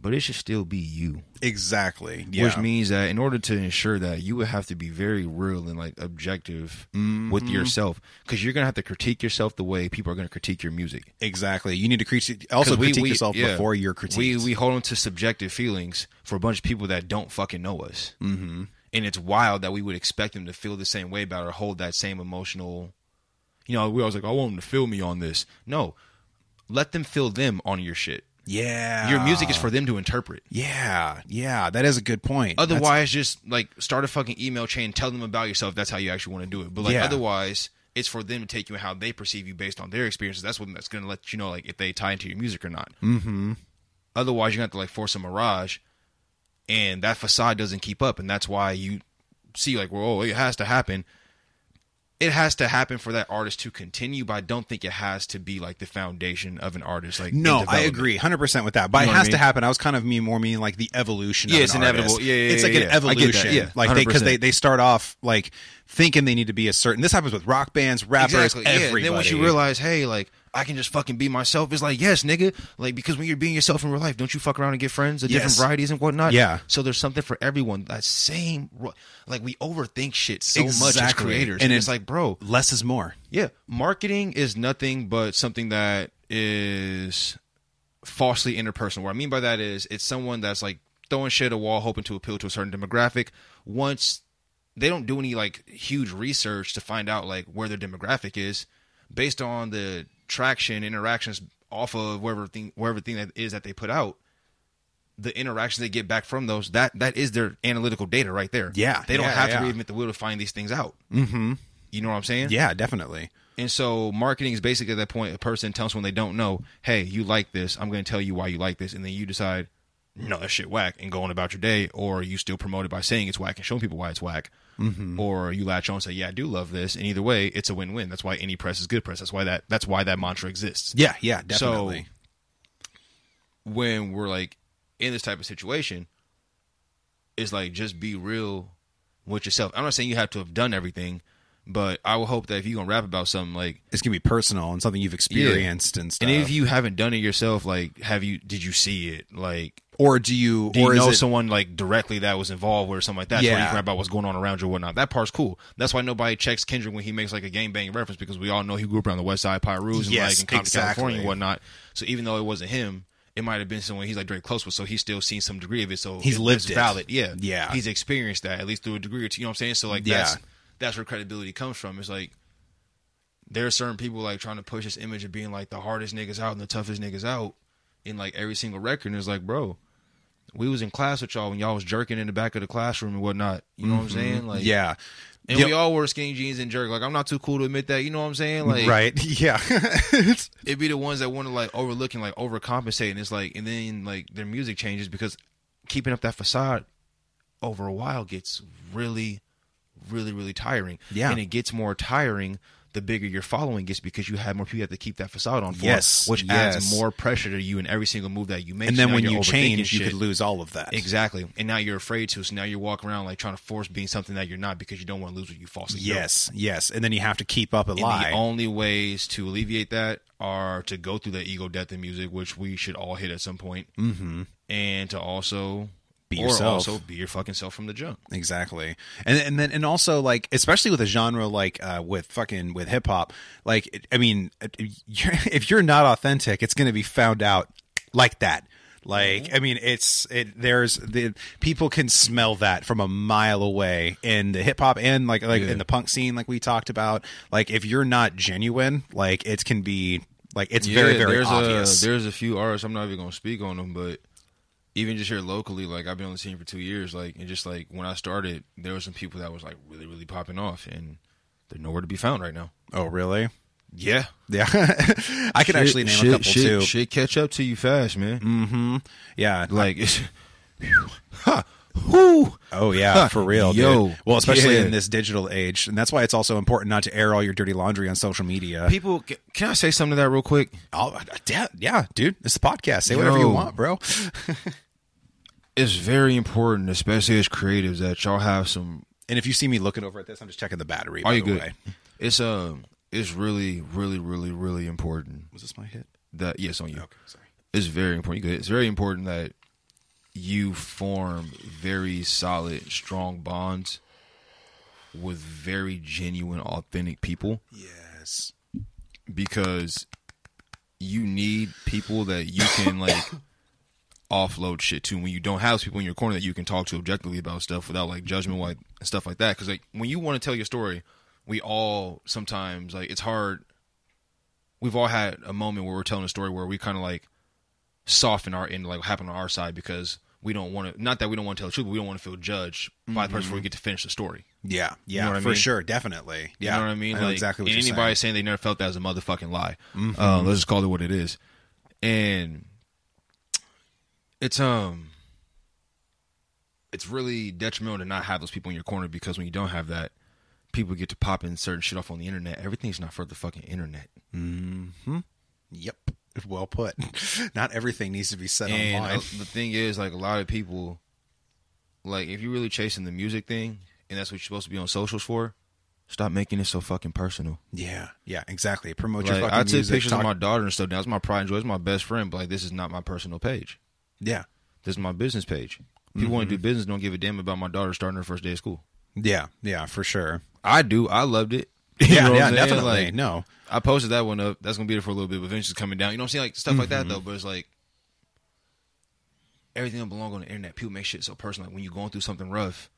But it should still be you. Exactly. Yeah. Which means that in order to ensure that you would have to be very real and like objective Mm-hmm. with yourself because you're gonna have to critique yourself the way people are gonna critique your music. exactly. You need to critique. Also we- critique we- yourself yeah. before you're critiqued. We we hold on to subjective feelings for a bunch of people that don't fucking know us, mm-hmm. and it's wild that we would expect them to feel the same way about or hold that same emotional. You know, we always like, I want them to feel me on this. No, let them feel them on your shit. Yeah. Your music is for them to interpret. Yeah. Yeah. That is a good point. That's- Otherwise, just like start a fucking email chain, tell them about yourself. That's how you actually want to do it. But like Yeah. otherwise, it's for them to take you and how they perceive you based on their experiences. That's what that's going to let you know like if they tie into your music or not. Mm-hmm. Otherwise, you're going to have to like force a mirage, and that facade doesn't keep up, and that's why you see like, well, oh, it has to happen. It has to happen for that artist to continue, but I don't think it has to be like the foundation of an artist. Like no, I agree, hundred percent with that. But You it know what I has to happen. I was kind of mean more meaning like the evolution. Yeah, of it's inevitable. artist. Yeah, yeah, it's like yeah, an yeah. I get that. evolution. Yeah, like they because 100%. they they start off like thinking they need to be a certain. This happens with rock bands, rappers, Exactly. Yeah. And then once you realize, hey, like I can just fucking be myself, it's like, yes, nigga. Like because when you're being yourself in real life, don't you fuck around and get friends of different varieties and whatnot? Yeah. So there's something for everyone. That same, like we overthink shit so much as creators, And and, it's like, bro, less is more. yeah, marketing is nothing but something that is falsely interpersonal. What I mean by that is it's someone that's like throwing shit at a wall hoping to appeal to a certain demographic. Once they don't do any like huge research to find out like where their demographic is based on the traction interactions off of wherever thing wherever thing that is that they put out the interactions they get back from those that that is their analytical data right there. Yeah, they don't yeah, have yeah. to reinvent the wheel to find these things out. Mm-hmm. You know what i'm saying? Yeah, definitely. and so marketing is basically at that point a person tells when they don't know, hey, you like this, I'm going to tell you why you like this, and then you decide, no, that shit whack, and going about your day, or you still promote it by saying it's whack and showing people why it's whack, mm-hmm. or you latch on and say, yeah, I do love this, and either way, it's a win-win. That's why any press is good press. That's why that that's why that mantra exists. Yeah, yeah, definitely. when we're like in this type of situation, it's like just be real with yourself. I'm not saying you have to have done everything, But I will hope that if you're gonna rap about something like, It's gonna be personal and something you've experienced and stuff. and if you haven't done it yourself, like, have you? Did you see it? Like, or do you, do you know it, someone like directly that was involved or something like that? Yeah. you can about what's going on around you or whatnot. That part's cool. That's why nobody checks Kendrick when he makes like a gang bang reference because we all know he grew up around the West Side Pirus and Yes, like in Compton, exactly. California and whatnot. So even though it wasn't him, it might have been someone he's like very close with. So he's still seen some degree of it. So He's it- lived it. valid. Yeah, Yeah. He's experienced that at least through a degree or two. You know what I'm saying? So like Yeah. that's that's where credibility comes from. It's like there are certain people like trying to push this image of being like the hardest niggas out and the toughest niggas out in like every single record. And it's like, bro, we was in class with y'all when y'all was jerking in the back of the classroom and whatnot. You know what I'm saying? Like, Mm-hmm. yeah, And Yeah. we all wore skinny jeans and jerk. Like, I'm not too cool to admit that. You know what I'm saying? Like, right, yeah, It'd be the ones that want to like overlook and like overcompensate, and it's like, and then like their music changes because keeping up that facade over a while gets really, really, really tiring. Yeah. and it gets more tiring the bigger your following gets because you have more people you have to keep that facade on for. Yes, which yes. adds more pressure to you in every single move that you make. and So then when you change, you could lose all of that. Exactly, and now you're afraid to. So now you're walking around like trying to force being something that you're not because you don't want to lose what you falsely. Yes, yes, and then you have to keep up a And lie. the only ways to alleviate that are to go through the ego death in music, which we should all hit at some point, mm-hmm. and to also Be or yourself. also be your fucking self from the jump. Exactly, and and then and also like especially with a genre like uh, with fucking with hip hop, like I mean, you're, if you're not authentic, it's going to be found out like that. Like I mean, it's it. There's the people can smell that from a mile away in the hip hop and like like Yeah. in the punk scene, like we talked about. Like if you're not genuine, like it can be like it's very very there's obvious. A, there's a few artists. I'm not even gonna speak on them, but even just here locally, like I've been on the team for two years. Like and just like when I started, there were some people that was like really really popping off, and they're nowhere to be found right now. oh really? Yeah, Yeah, I could actually name shit, a couple shit, too. Shit, catch up to you fast, man. Mm-hmm. Yeah, Like it's. Oh yeah, for real, Yo, dude. Well, especially yeah. in this digital age, and that's why it's also important not to air all your dirty laundry on social media. People, can I say something to that real quick? I'll- yeah, yeah, dude, it's a podcast. Say whatever you want, bro. It's very important, especially as creatives, that y'all have some. And if you see me looking over at this, I'm just checking the battery. Are by you the good? way. It's um, it's really, really, really, really important Was this my hit? that yes on you. Okay, sorry. It's very important. You good? It's very important that you form very solid, strong bonds with very genuine, authentic people Yes. because you need people that you can like offload shit to when you don't have people in your corner that you can talk to objectively about stuff without like judgment like and stuff like that because like when you want to tell your story we all sometimes like it's hard we've all had a moment where we're telling a story where we kind of like soften our end like what happened on our side because we don't want to not that we don't want to tell the truth but we don't want to feel judged by the person before we get to finish the story Yeah, yeah, know what I for mean? sure, definitely. you Yeah, know what I mean? know like, exactly what anybody saying. saying they never felt that is a motherfucking lie. Mm-hmm. Um, let's just call it what it is. And it's um, it's really detrimental to not have those people in your corner because when you don't have that, people get to popping certain shit off on the internet. Everything's not for the fucking internet. Hmm. Yep, well put. Not everything needs to be said And online. uh, the thing is, like a lot of people, like if you're really chasing the music thing and that's what you're supposed to be on socials for, stop making it so fucking personal. yeah, yeah, exactly. Promote Like, your fucking I took music. pictures talk- of my daughter and stuff. Now. That's my pride and joy. It's my best friend, but like this is not my personal page. Yeah, This is my business page. People want to do business, don't give a damn about my daughter starting her first day of school. yeah, yeah, for sure. I do. I loved it. You Yeah, yeah, definitely. Like, no, I posted that one up. That's gonna be there for a little bit, but eventually it's coming down. You know what I'm saying? Like stuff like Mm-hmm. that though. But it's like everything don't belong on the internet. People make shit so personal. Like when you're going through something rough,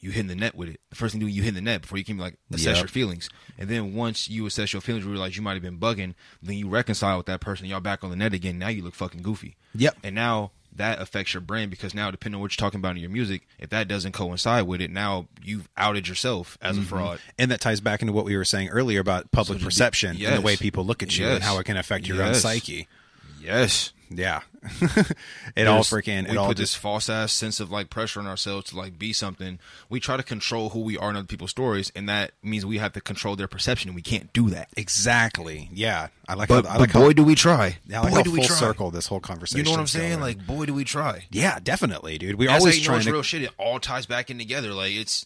you hitting the net with it. The first thing you do, you hit the net before you can like assess Yep. your feelings. And then once you assess your feelings, you realize you might have been bugging. Then you reconcile with that person. Y'all back on the net again. Now you look fucking goofy. Yep. And now that affects your brain because now depending on what you're talking about in your music, if that doesn't coincide with it, now you've outed yourself as Mm-hmm. a fraud. and that ties back into what we were saying earlier about public So to be- perception and the way people look at you and how it can affect your own psyche. Yes. Yeah, it all freaking we it all put just this false ass sense of like pressure on ourselves to like be something. We try to control who we are in other people's stories, and that means we have to control their perception, and we can't do that. exactly. Yeah, I like. But, how, I but like how, boy, do we try! yeah, I like boy, how do we full try! circle this whole conversation. You know what I'm saying? going. Like, boy, do we try! yeah, definitely, dude. We That's how always you know trying it's to. real shit. It all ties back in together. Like it's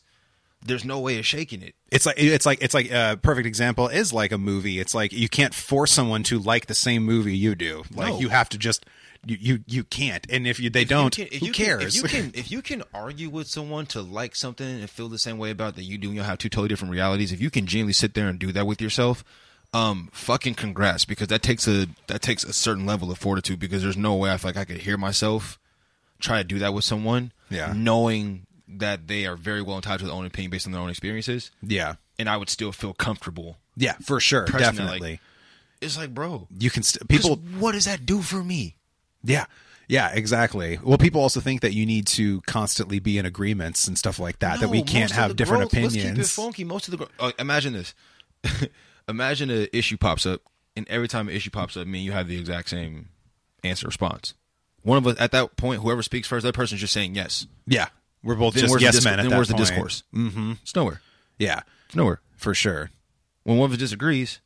there's no way of shaking it. It's like it's like it's like a perfect example is like a movie. It's like you can't force someone to like the same movie you do. Like No. you have to just you you, you can't. And if you they If don't, can- if who you can- cares? if you can, if you can argue with someone to like something and feel the same way about it that you do, you'll have two totally different realities. If you can genuinely sit there and do that with yourself, um, fucking congrats, because that takes a that takes a certain level of fortitude. Because there's no way I feel like I could hear myself try to do that with someone, Yeah. knowing that they are very well entitled to their own opinion based on their own experiences, yeah, and I would still feel comfortable. yeah, for sure, that, like, definitely. It's like, bro, you can st- people. what does that do for me? Yeah. Yeah, exactly. Well, people also think that you need to constantly be in agreements and stuff like that. that we can't have different opinions. Let's keep it funky. Most of the uh, imagine this. imagine an issue pops up, and every time an issue pops up, me and you have the exact same answer response. One of us at that point, whoever speaks first, that person's just saying yes. Yeah, we're both Then just yes the, men. At then that where's the point. discourse? Mm-hmm. It's nowhere. Yeah, It's nowhere. for sure. When one of us disagrees,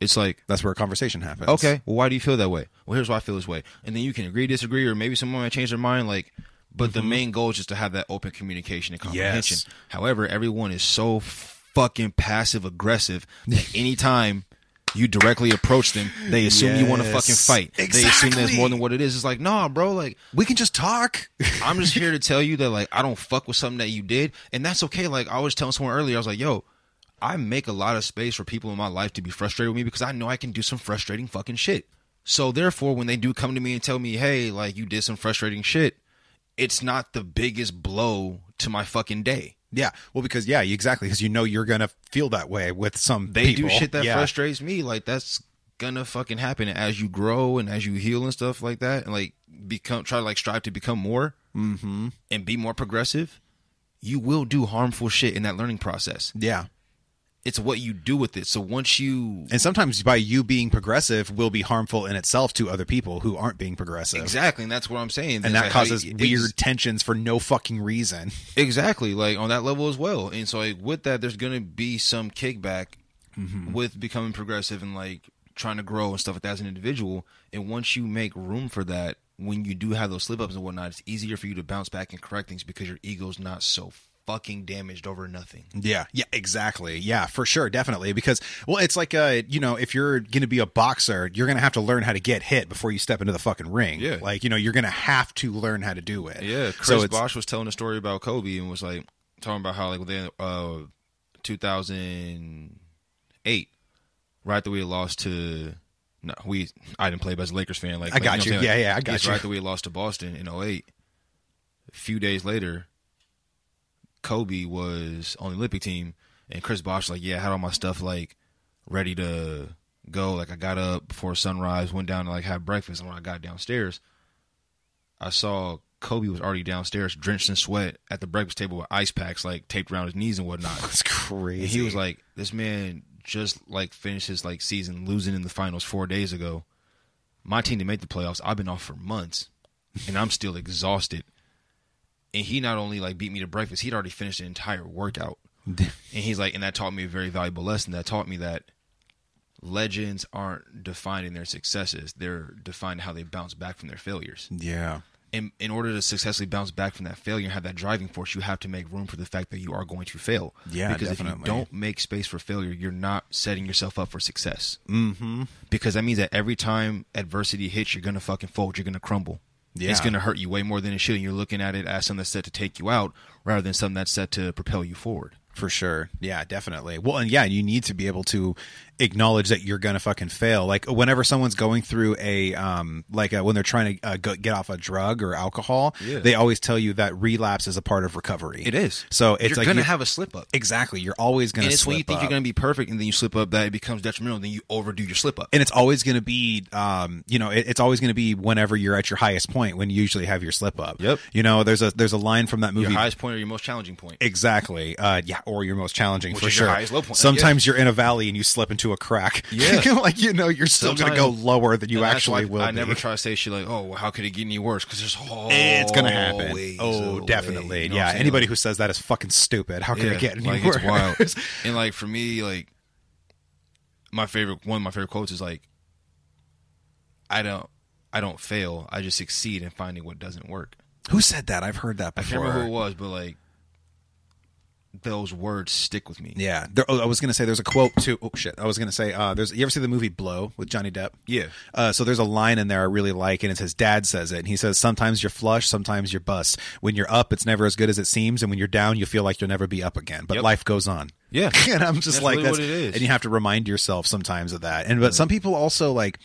it's like That's where a conversation happens. Okay, well, why do you feel that way? Well, here's why I feel this way, and then you can agree, disagree, or maybe someone might change their mind. Like, but the main goal is just to have that open communication and comprehension. Yes. However, everyone is so fucking passive aggressive that anytime you directly approach them, they assume you want to fucking fight. They assume there's more than what it is. It's like, nah, bro, like. we can just talk. I'm just here to tell you that like I don't fuck with something that you did, and that's okay. Like I was telling someone earlier, I was like, "Yo, I make a lot of space for people in my life to be frustrated with me because I know I can do some frustrating fucking shit. So therefore, when they do come to me and tell me, "Hey, like you did some frustrating shit," it's not the biggest blow to my fucking day. Yeah, well, because yeah, exactly, because you know you're gonna feel that way with some. They people. do shit that yeah. frustrates me. Like that's gonna fucking happen as you grow and as you heal and stuff like that, and like become try to like strive to become more Mm-hmm. and be more progressive. You will do harmful shit in that learning process. Yeah, It's what you do with it. So once you and sometimes by you being progressive will be harmful in itself to other people who aren't being progressive. exactly, and that's what I'm saying. And that like causes you- weird tensions for no fucking reason. exactly, like on that level as well. And so like with that, there's gonna be some kickback Mm-hmm. with becoming progressive and like trying to grow and stuff like that as an individual. And once you make room for that, when you do have those slip ups and whatnot, it's easier for you to bounce back and correct things because your ego's not so fucking damaged over nothing. Yeah, yeah, exactly. Yeah, for sure, definitely. Because well, it's like uh, you know, if you're to be a boxer, you're to have to learn how to get hit before you step into the fucking ring. Yeah. like you know, you're to have to learn how to do it. Yeah, Chris so Bosh was telling a story about Kobe and was like talking about how like within uh 2008, right that we lost to no, we I didn't play, but as a Lakers fan, like I got like, you. know what Yeah, yeah, I got yes, you. Right that we lost to Boston in 08, a few days later, Kobe was on the Olympic team, and Chris Bosh was like, yeah, I had all my stuff like ready to go. Like I got up before sunrise, went down to like have breakfast, and when I got downstairs. I saw Kobe was already downstairs, drenched in sweat, at the breakfast table with ice packs like taped around his knees and whatnot. it's crazy. And he was like, "This man just like finished his like season losing in the finals four days ago. My team to make the playoffs. I've been off for months, and I'm still exhausted. And he not only like beat me to breakfast, he'd already finished an entire workout. And he's like, and that taught me a very valuable lesson. That taught me that legends aren't defined in their successes; they're defined how they bounce back from their failures yeah, in, in order to successfully bounce back from that failure and have that driving force, you have to make room for the fact that you are going to fail. Yeah, because if you don't make space for failure, you're not setting yourself up for success. Mm-hmm. Because that means that every time adversity hits, you're gonna fucking fold. You're gonna crumble. Yeah. It's gonna hurt you way more than it should. And you're looking at it as something that's set to take you out, rather than something that's set to propel you forward. for sure. Yeah, definitely. Well, and yeah, you need to be able to acknowledge that you're gonna fucking fail. Like whenever someone's going through a um, like uh when they're trying to uh, go, get off a drug or alcohol, Yeah. they always tell you that relapse is a part of recovery. It is. So it's you're like gonna you- have a slip up. exactly. You're always gonna. And it's when you think up. you're to be perfect and then you slip up that it becomes detrimental. Then you overdo your slip up. and it's always to be um you know it, it's always to be whenever you're at your highest point when you usually have your slip up Yep. you know there's a there's a line from that your movie highest point or your most challenging point. exactly uh yeah or your most challenging Which for your sure highest low point. sometimes you're in a valley and you slip into a crack Yeah. like you know you're still going to go lower than you actually will I be. never try to say shit like, "Oh, well, how could it get any worse?" Because there's always it's going to happen oh definitely you know yeah anybody who says that is fucking stupid how can yeah, it get any like worse it's wild. and like for me, like my favorite one of my favorite quotes is like, "I don't, I don't fail. I just succeed in finding what doesn't work." who said that i've heard that I can't remember who it was, but like, those words stick with me. Yeah, there, oh, I was gonna say there's a quote too. Oh shit, I was gonna say uh, there's. You ever see the movie Blow with Johnny Depp? Yeah. Uh, so there's a line in there I really like, and it's his dad says it. And he says, "Sometimes you're flush, sometimes you're bust. When you're up, it's never as good as it seems, and when you're down, you feel like you'll never be up again. But Yep. life goes on." Yeah. and I'm just That's like, really that's what it is. and you have to remind yourself sometimes of that. And but some people also like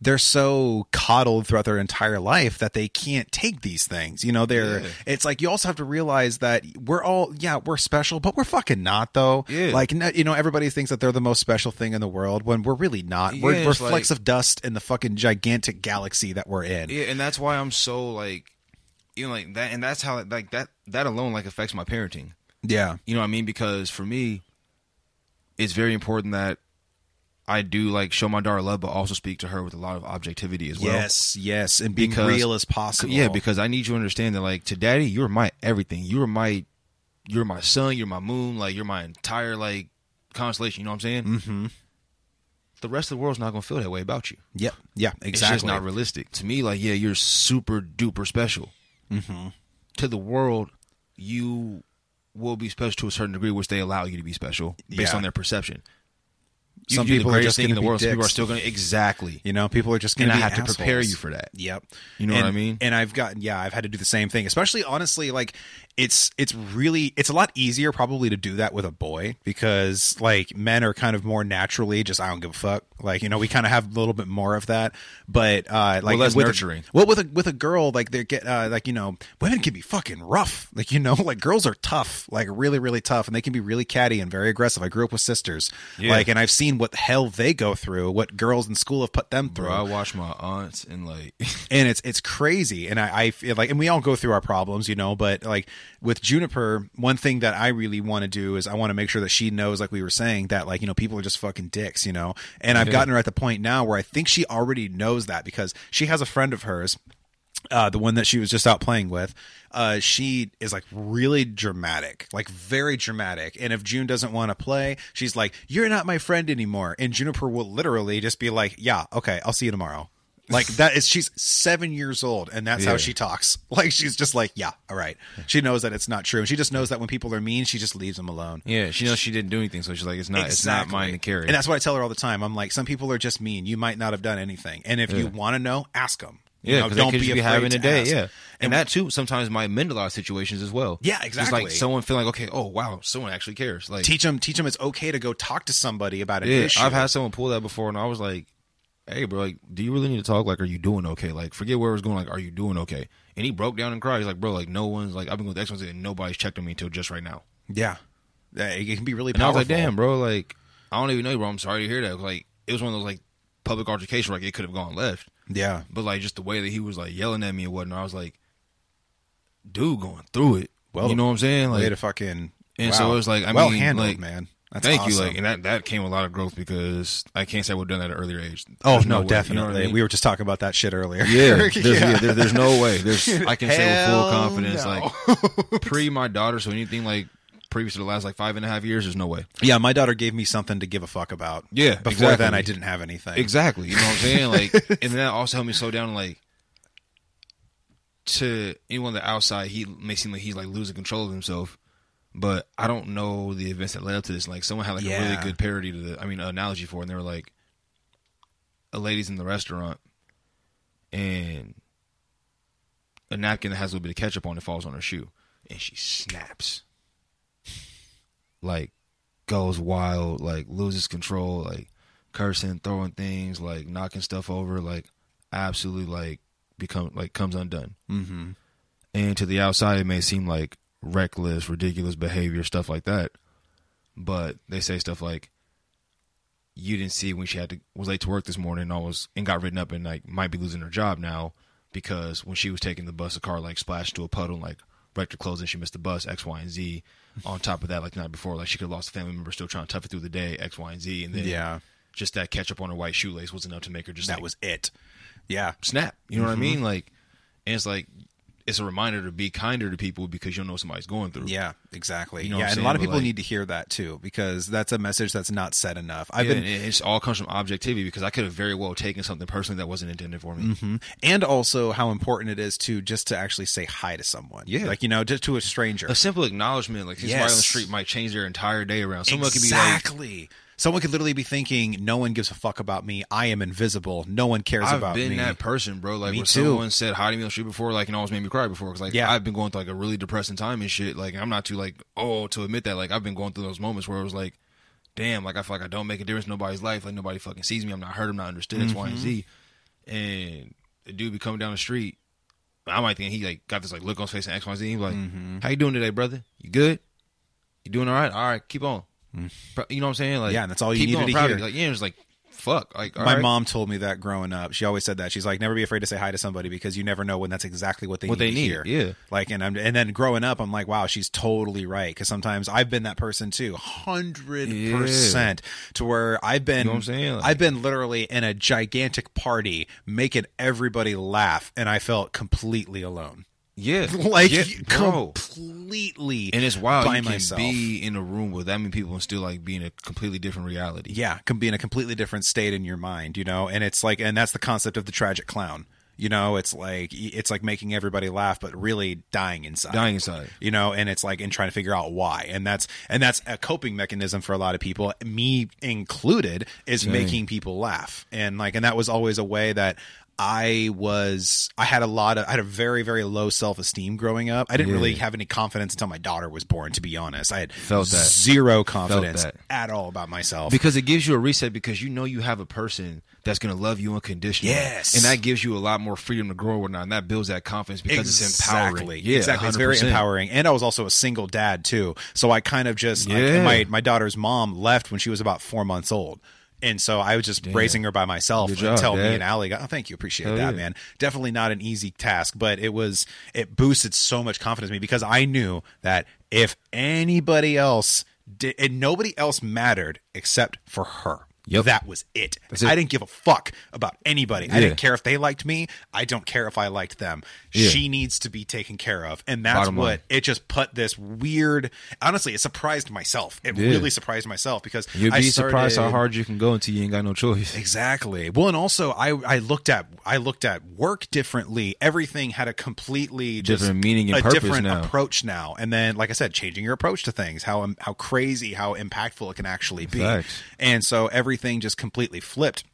they're so coddled throughout their entire life that they can't take these things. You know, they're Yeah. it's like you also have to realize that we're all yeah we're special, but we're fucking not though. Yeah. Like you know, everybody thinks that they're the most special thing in the world when we're really not. We're, we're it's like- flecks of dust in the fucking gigantic galaxy that we're in. Yeah, and that's why I'm so like, you know, like that, and that's how like that that alone like affects my parenting. Yeah. You know what I mean? Because for me, it's very important that I do like show my daughter love, but also speak to her with a lot of objectivity as well. yes, yes, and being Because- real as possible. Yeah, because I need you to understand that like to daddy, you're my everything. You're my you're my sun, you're my moon, like you're my entire like constellation, you know what I'm saying? Mm-hmm. The rest of the world's not gonna feel that way about you. yeah, yeah, It's exactly. just not realistic. To me, like, yeah, you're super duper special. Mm-hmm. To the world, you will be special to a certain degree, which they allow you to be special based Yeah. on their perception. You Some people the are greatest just thing in the world. People are still going to exactly. You know, people are just going to have to prepare you for that. Yep. You know and, what I mean? And I've gotten yeah, I've had to do the same thing. Especially honestly, like it's it's really it's a lot easier probably to do that with a boy because like men are kind of more naturally just I don't give a fuck. Like, you know, we kind of have a little bit more of that. But uh like less with a- nurturing. well with a with a girl, like they get uh like, you know, women can be fucking rough. Like, you know, like girls are tough, like really, really tough, and they can be really catty and very aggressive. I grew up with sisters. Yeah. Like and I've seen what the hell they go through, what girls in school have put them through Bro, I watch my aunts and like, and it's it's crazy and I, I feel like and we all go through our problems you know but like with juniper one thing that i really want to do is i want to make sure that she knows like we were saying that like you know people are just fucking dicks you know and i've gotten her at the point now where i think she already knows that because she has a friend of hers uh, the one that she was just out playing with, uh, she is like really dramatic, like very dramatic. And if June doesn't want to play, she's like, "You're not my friend anymore." And Juniper will literally just be like, "Yeah, okay, I'll see you tomorrow." Like that is she's seven years old, and that's how she talks. Like she's just like, "Yeah, all right." She knows that it's not true. And she just knows that when people are mean, she just leaves them alone. yeah, she knows she didn't do anything, so she's like, it's not, it's not mine to carry. And that's what I tell her all the time. I'm like, some people are just mean. You might not have done anything, and if you want to know, ask them. yeah, because they could just be having a day. Yeah, and, And that too sometimes might mend a lot of situations as well. Yeah, Just exactly. like someone feeling like, okay, oh wow, someone actually cares. Like, teach them teach them it's okay to go talk to somebody about an yeah, issue. I've had someone pull that before, and I was like, hey, bro, like, do you really need to talk? Like, are you doing okay? Like, forget where it was going. Like, are you doing okay? And he broke down and cried. He's like, bro, like, no one's like, I've been going with X, and nobody's checked on me until just right now. yeah, Yeah, it can be really And I was like, damn, bro, like, I don't even know you, bro. I'm sorry to hear that. Like, it was one of those like public where like it could have gone left. Yeah, But like just the way that he was like yelling at me and whatnot, I was like, dude, going through it. Well, you know what I'm saying? way Like, to fucking. and wow. so it was like, I well mean, handled, like, man. That's thank awesome. you, like, and that that came a lot of growth because I can't say I would have done that at an earlier age. Oh There's no, way, you know definitely. I mean? We were just talking about that shit earlier. Yeah, there's, yeah. there- there's no way. There's I can say with full confidence, no. like pre my daughter, so anything like previous to the last like five and a half years, there's no way. yeah. My daughter gave me something to give a fuck about. Yeah, before exactly. then I didn't have anything. Exactly. You know what I'm saying? Like, and that also helped me slow down. Like, to anyone on the outside, he may seem like he's like losing control of himself, but I don't know the events that led up to this. Like, someone had like a really good parody to the, I mean, analogy for, it, and they were like, a lady's in the restaurant, and a napkin that has a little bit of ketchup on it falls on her shoe, and she snaps, like, goes wild, like loses control, like cursing, throwing things, like knocking stuff over, like absolutely like become like comes undone. Mm-hmm. And to the outside, it may seem like reckless, ridiculous behavior, stuff like that. But they say stuff like, "You didn't see when she had to was late to work this morning, and I was and got written up, and like might be losing her job now because when she was taking the bus, the car like splashed into a puddle, and, like wrecked her clothes, and she missed the bus. X, Y, and Z. On top of that, like the night before, like she could have lost a family member still trying to tough it through the day. X, Y, and Z. And then Yeah. just that ketchup on her white shoelace was enough to make her just That like, was it. Yeah. snap. You know what I Mm-hmm. mean? Like, and it's like, it's a reminder to be kinder to people because you'll know somebody's going through. Yeah, exactly. You know yeah, and a lot of? People like- need to hear that too because that's a message that's not said enough. I've Yeah, been It it's all comes from objectivity because I could have very well taken something personally that wasn't intended for me. Mhm. and also how important it is to just to actually say hi to someone. Yeah. like you know, just to a stranger. A simple acknowledgement, like somebody on the street, might change their entire day around. Someone could be like, exactly. Someone could literally be thinking, "No one gives a fuck about me. I am invisible. No one cares I've about been me." that person, bro. Like Me where too. someone said hi to me on the street before, like, and almost made me cry before. Because like, Yeah. I've been going through like a really depressing time and shit. Like, I'm not too like, oh, to admit that. Like, I've been going through those moments where it was like, damn, like I feel like I don't make a difference in nobody's life. Like nobody fucking sees me. I'm not heard. I'm not understood. X, Y, and Z. Mm-hmm. And the dude be coming down the street. I might think he like got this like look on his face and X, Y, Z. He like, Mm-hmm. how you doing today, brother? You good? You doing all right? All right, keep on. You know what I'm saying? Like. Yeah, and that's all you keep needed going, to proud hear. you. Like, yeah, it's like, fuck. Like, all My right. mom told me that growing up. She always said that. She's like, never be afraid to say hi to somebody because you never know when that's exactly what they What need they to need, hear. yeah. Like, and I'm, and then growing up, I'm like, wow, she's totally right. Because sometimes I've been that person too, hundred percent, to where I've been. You know what I'm saying? Like- I've been literally in a gigantic party, making everybody laugh, and I felt completely alone. Yeah, Like yeah, completely, And it's wild. by you can myself. be in a room with that many people and still like be in a completely different reality. yeah can be in a completely different state in your mind you know? And it's like and that's the concept of the tragic clown you know? It's like it's like making everybody laugh but really dying inside. Dying inside. you know? And it's like and trying to figure out why. And that's and that's a coping mechanism for a lot of people me included is making people laugh. And like and that was always a way that I was I had a lot of I had a very very low self-esteem growing up. I didn't really have any confidence until my daughter was born to be honest. I had Felt that. zero confidence at all about myself. Because it gives you a reset because you know you have a person that's going to love you unconditionally. Yes. And that gives you a lot more freedom to grow or whatnot. And that builds that confidence because it's empowering. Exactly. Yeah, exactly. It's very empowering. And I was also a single dad too. So I kind of just like, Yeah. my my daughter's mom left when she was about four months old. And so I was just raising her by myself Good job, until me Dad. and Allie got. Oh, thank you, appreciate Hell that, yeah. man. Definitely not an easy task, but it was. It boosted so much confidence in me because I knew that if anybody else did, and nobody else mattered except for her. Yep. That was it. It. I didn't give a fuck about anybody. I didn't care if they liked me. I don't care if I liked them. Yeah. She needs to be taken care of. And that's Bottom what line. it just put this weird honestly, it surprised myself. It Yeah. really surprised myself because You'd be surprised how hard you can go until you ain't got no choice. Exactly. Well, and also I I looked at I looked at work differently. Everything had a completely Different meaning and a purpose different now. approach now. And then, like I said, changing your approach to things, how how crazy, how impactful it can actually be. Facts. And so everything just completely flipped.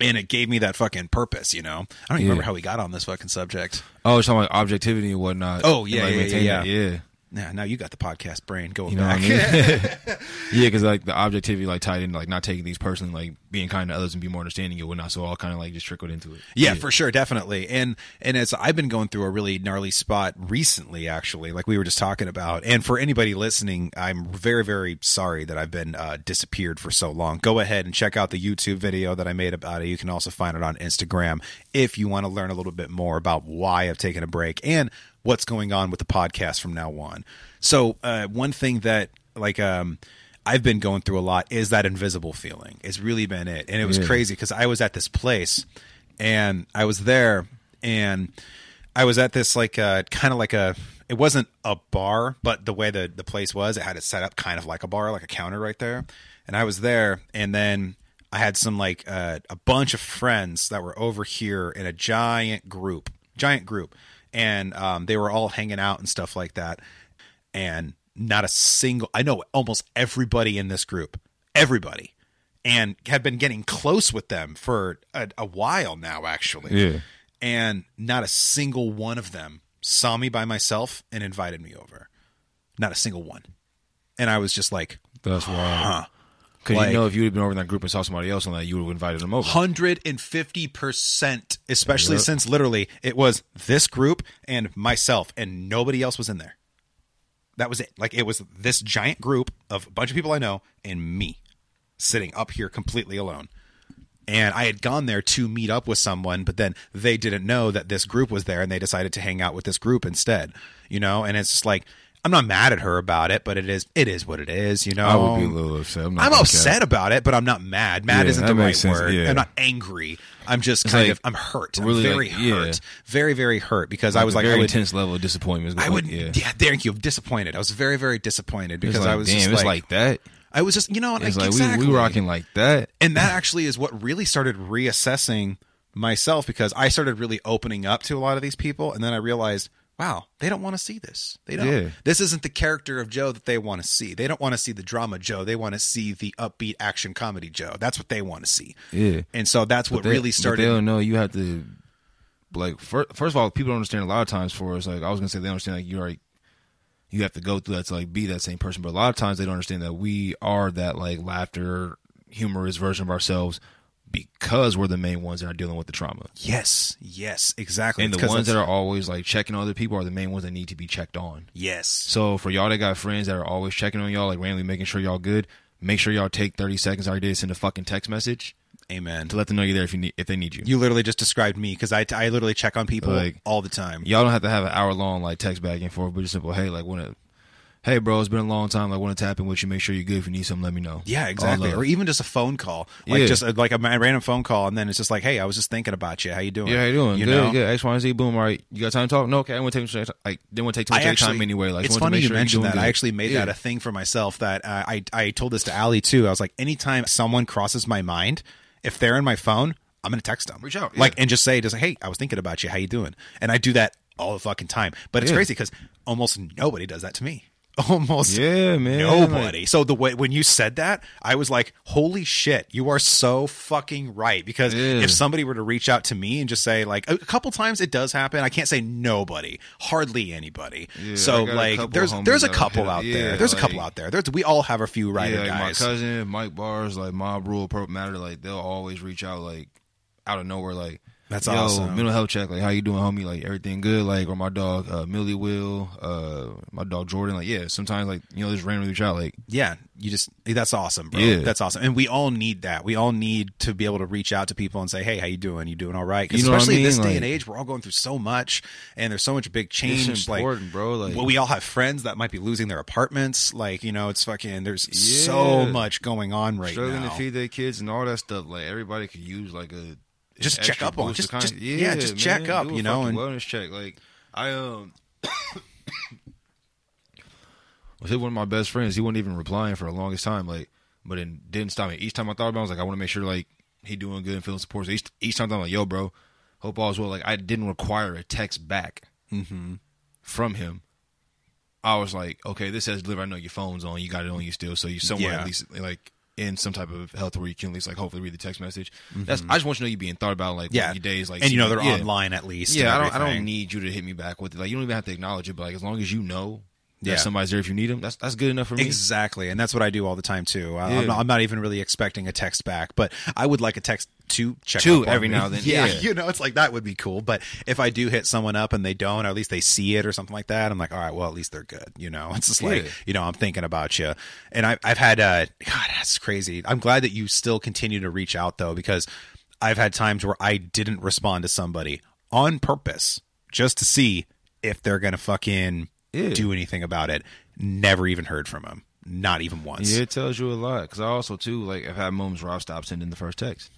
And it gave me that fucking purpose, you know. I don't even Yeah. remember how we got on this fucking subject. Oh, it's talking about objectivity and whatnot. Oh, And, yeah, like, yeah, yeah, yeah. yeah. Yeah, now you got the podcast brain going You know back. I mean? yeah, because like the objectivity like tied in like not taking these personally, like being kind to others and be more understanding and whatnot. So all kind of like just trickled into it. Yeah, for sure, definitely. And and as I've been going through a really gnarly spot recently, actually, like we were just talking about. And for anybody listening, I'm very very sorry that I've been uh, disappeared for so long. Go ahead and check out the YouTube video that I made about it. You can also find it on Instagram if you want to learn a little bit more about why I've taken a break and what's going on with the podcast from now on. So uh, one thing that like um. I've been going through a lot is that invisible feeling. It's really been it. And it was Yeah. crazy because I was at this place and I was there and I was at this like uh kind of like a it wasn't a bar, but the way the the place was, it had it set up kind of like a bar, like a counter right there. And I was there and then I had some like uh, a bunch of friends that were over here in a giant group, giant group, and um, they were all hanging out and stuff like that. And not a single, I know almost everybody in this group, everybody, and had been getting close with them for a, a while now, actually. Yeah. And not a single one of them saw me by myself and invited me over. Not a single one. And I was just like, That's wild. huh. Because Like- you know, if you have been over in that group and saw somebody else on that, you would have invited them over. 150%, especially Yep. since literally it was this group and myself, and nobody else was in there. That was it. Like it was this giant group of a bunch of people I know and me sitting up here completely alone. And I had gone there to meet up with someone, but then they didn't know that this group was there and they decided to hang out with this group instead. You know, and it's just like I'm not mad at her about it, but it is it is what it is. You know, I would be a little upset. I'm, I'm upset about it, but I'm not mad. Mad Yeah, isn't the right sense, word. yeah. I'm not angry. I'm just It's kind like, of I'm hurt. I'm really, very like, yeah. hurt. Very very hurt because I was like very I would, intense level of disappointment. I would yeah. yeah. Thank you. Disappointed. I was very very disappointed because like, I was damn, just it's like, like that. I was just you know It's like, like exactly. we we rocking like that. and that actually is what really started reassessing myself because I started really opening up to a lot of these people, and then I realized, wow, they don't want to see this. They don't. Yeah. This isn't the character of Joe that they want to see. They don't want to see the drama Joe. They want to see the upbeat action comedy Joe. That's what they want to see. Yeah. And so that's what they- really but started. They don't know you have to like first, first of all, people don't understand a lot of times for us. Like I was gonna say, they understand like you're like you have to go through that to like be that same person. But a lot of times they don't understand that we are that like laughter, humorous version of ourselves because we're the main ones that are dealing with the trauma. yes, yes, exactly. And the ones that are always like checking on other people are the main ones that need to be checked on. yes, So for y'all that got friends that are always checking on y'all, like randomly making sure y'all good, make sure y'all take thirty seconds every day to send a fucking text message amen. to let them know you're there if you need if they need you. You literally just described me because I, I literally check on people Like, all the time. y'all don't have to have an hour long like text back and forth, but just simple, hey, like when it hey bro, it's been a long time, like want to tap in with you, make sure you're good. If you need something, let me know. Yeah, exactly. Or even just a phone call, like Yeah. just a, like a random phone call, and then it's just like, "Hey, I was just thinking about you. How you doing? yeah, how you doing? You good, know? good. X, Y, and Z. Boom. All right, you got time to talk? No, okay. I want to take much like didn't want to take too much I of your actually, time anyway. Like, it's funny to you sure mentioned that. doing I actually made Yeah. that a thing for myself. That uh, I I told this to Ali too. I was like, anytime someone crosses my mind, if they're in my phone, I'm gonna text them. Reach out, like, yeah. and just say, just like, hey, I was thinking about you. How you doing? And I do that all the fucking time. But it's Yeah. crazy because almost nobody does that to me. Almost Yeah, man. Nobody. Like- so the way when you said that, I was like, "Holy shit, you are so fucking right." Because Yeah. if somebody were to reach out to me and just say like a, couple times it does happen, I can't say nobody, hardly anybody. Yeah, so I got a like there's there's a couple out Yeah, there. There's a couple out there. There's we all have a few writer yeah, like guys. my cousin Mike Bars, like Mob Rule, Purple Matter, like they'll always reach out like out of nowhere, like That's Yo, awesome. mental health check, like how you doing, homie? Like everything good, like or my dog uh, Millie Will, uh, my dog Jordan, like yeah. Sometimes like you know just randomly reach out, like yeah, you just that's awesome, bro. Yeah. That's awesome, and we all need that. We all need to be able to reach out to people and say, "Hey, how you doing? You doing all right?" You know what I especially this mean? day and age, we're all going through so much, and there's so much big change. It's important, like, bro, like- well, we all have friends that might be losing their apartments. Like, you know, it's fucking. There's so much going on right struggling now. to feed their kids and all that stuff. Like everybody could use like a Just check up on- just- just- yeah, just check up, you know, and- wellness check. Like I um. was with one of my best friends. He wasn't even replying for the longest time. Like, but it didn't stop me. Each time I thought about, it, I was like, I want to make sure like he doing good and feeling support. So each, each time I'm like, yo, bro, hope all's well. Like I didn't require a text back from him. I was like, okay, this says deliver. I know your phone's on. You got it on you still, so you somewhere Yeah. at least like in some type of health where you can at least like hopefully read the text message. That's I just want you to know you being thought about like Mm-hmm. yeah, your days like and you know they're yeah. online at least. Yeah, I don't. I don't need you to hit me back with it. Like you don't even have to acknowledge it, but like as long as you know that Yeah. somebody's there if you need them, that's that's good enough for me. Exactly, and that's what I do all the time too. I, Yeah. I'm, not, I'm not even really expecting a text back, but I would like a text to check Two every me. now and then, Yeah, yeah. you know, it's like that would be cool. But if I do hit someone up and they don't, or at least they see it or something like that, I'm like, all right, well, at least they're good. You know, it's just like Yeah. you know, I'm thinking about you, and I, I've had, uh, God, that's crazy. I'm glad that you still continue to reach out though, because I've had times where I didn't respond to somebody on purpose just to see if they're gonna fucking Yeah. do anything about it. Never even heard from them. Not even once. Yeah, it tells you a lot. Because I also too like I've had moments where I've stopped sending the first text.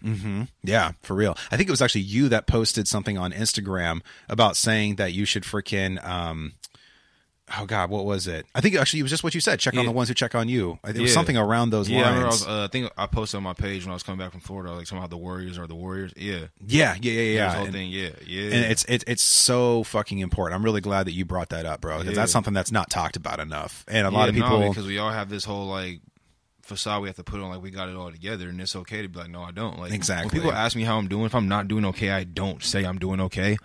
Yeah, for real. I think it was actually you that posted something on Instagram about saying that you should freaking um oh god, what was it? I think actually it was just what you said. Check on the ones who check on you. It was Yeah. something around those Yeah, I, I, was, uh, I think I posted on my page when I was coming back from Florida, like somehow the Warriors are the Warriors. Yeah, yeah, yeah, yeah, yeah. yeah. This whole And- thing. Yeah, yeah. And it's it's it's so fucking important. I'm really glad that you brought that up, bro, because Yeah. that's something that's not talked about enough. And a Yeah, lot of no, people, because we all have this whole like facade we have to put on like we got it all together and it's okay to be like no I don't like Exactly. when people ask me how I'm doing if I'm not doing okay I don't say I'm doing okay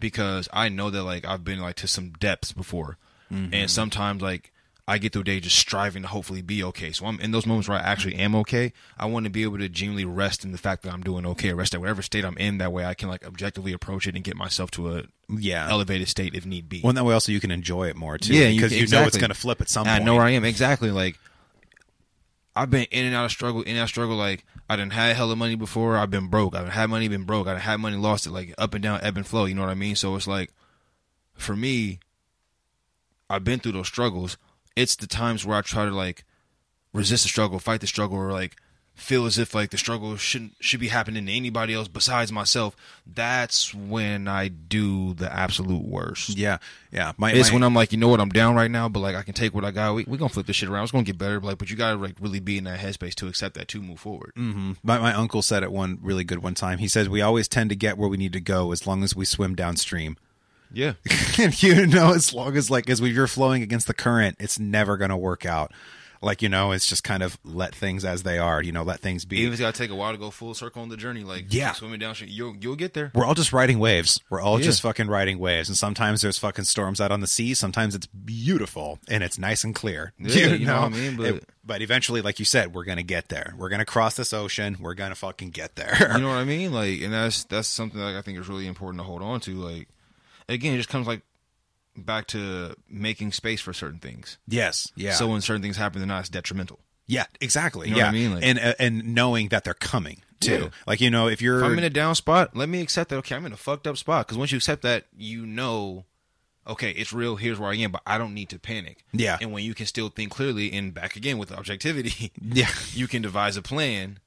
because I know that like I've been like to some depths before Mm-hmm. and sometimes like I get through a day just striving to hopefully be okay so I'm in those moments where I actually am okay I want to be able to genuinely rest in the fact that I'm doing okay rest at whatever state I'm in that way I can like objectively approach it and get myself to a yeah. elevated state if need be well, that way also you can enjoy it more too. Yeah, you because can- you, know it's going to flip at some I point. know where I am exactly. Like I've been in and out of struggle, in and out of struggle. Like I didn't had hella money before. I've been broke. I've had money, been broke. I've had money, lost it. Like up and down, ebb and flow. You know what I mean? So it's like for me, I've been through those struggles. It's the times where I try to like resist the struggle, fight the struggle, or like feel as if like the struggle shouldn't should be happening to anybody else besides myself. That's when I do the absolute worst. Yeah, yeah. My, It's my- when I'm like, you know what, I'm down right now, but like I can take what I got. We we gonna flip this shit around. It's gonna get better. But like, but you gotta like really be in that headspace to accept that to move forward. Mm-hmm. My, my uncle said it one really good one time. He says we always tend to get where we need to go as long as we swim downstream. Yeah, and you know, as long as like as we, you're flowing against the current, it's never going to work out. Like you know, it's just kind of let things as they are. You know, let things be. even if it's gotta take a while to go full circle on the journey, like Yeah. swimming downstream, you'll you'll get there. We're all just riding waves. We're all Yeah. just fucking riding waves. And sometimes there's fucking storms out on the sea. Sometimes it's beautiful and it's nice and clear. Yeah, you know what I mean? But- but eventually, like you said, we're gonna get there. We're gonna cross this ocean. We're gonna fucking get there. You know what I mean? Like, and that's that's something that I think is really important to hold on to. Like, again, it just comes like back to making space for certain things. yes. Yeah. So when certain things happen, they're not as detrimental. yeah. Exactly. You know yeah. what I mean? Like- and uh, and knowing that they're coming too. Yeah. Like you know, if you're If I'm in a down spot, let me accept that. Okay, I'm in a fucked up spot. Because once you accept that, you know, okay, it's real. Here's where I am, but I don't need to panic. Yeah. And when you can still think clearly, and back again with objectivity, yeah. you can devise a plan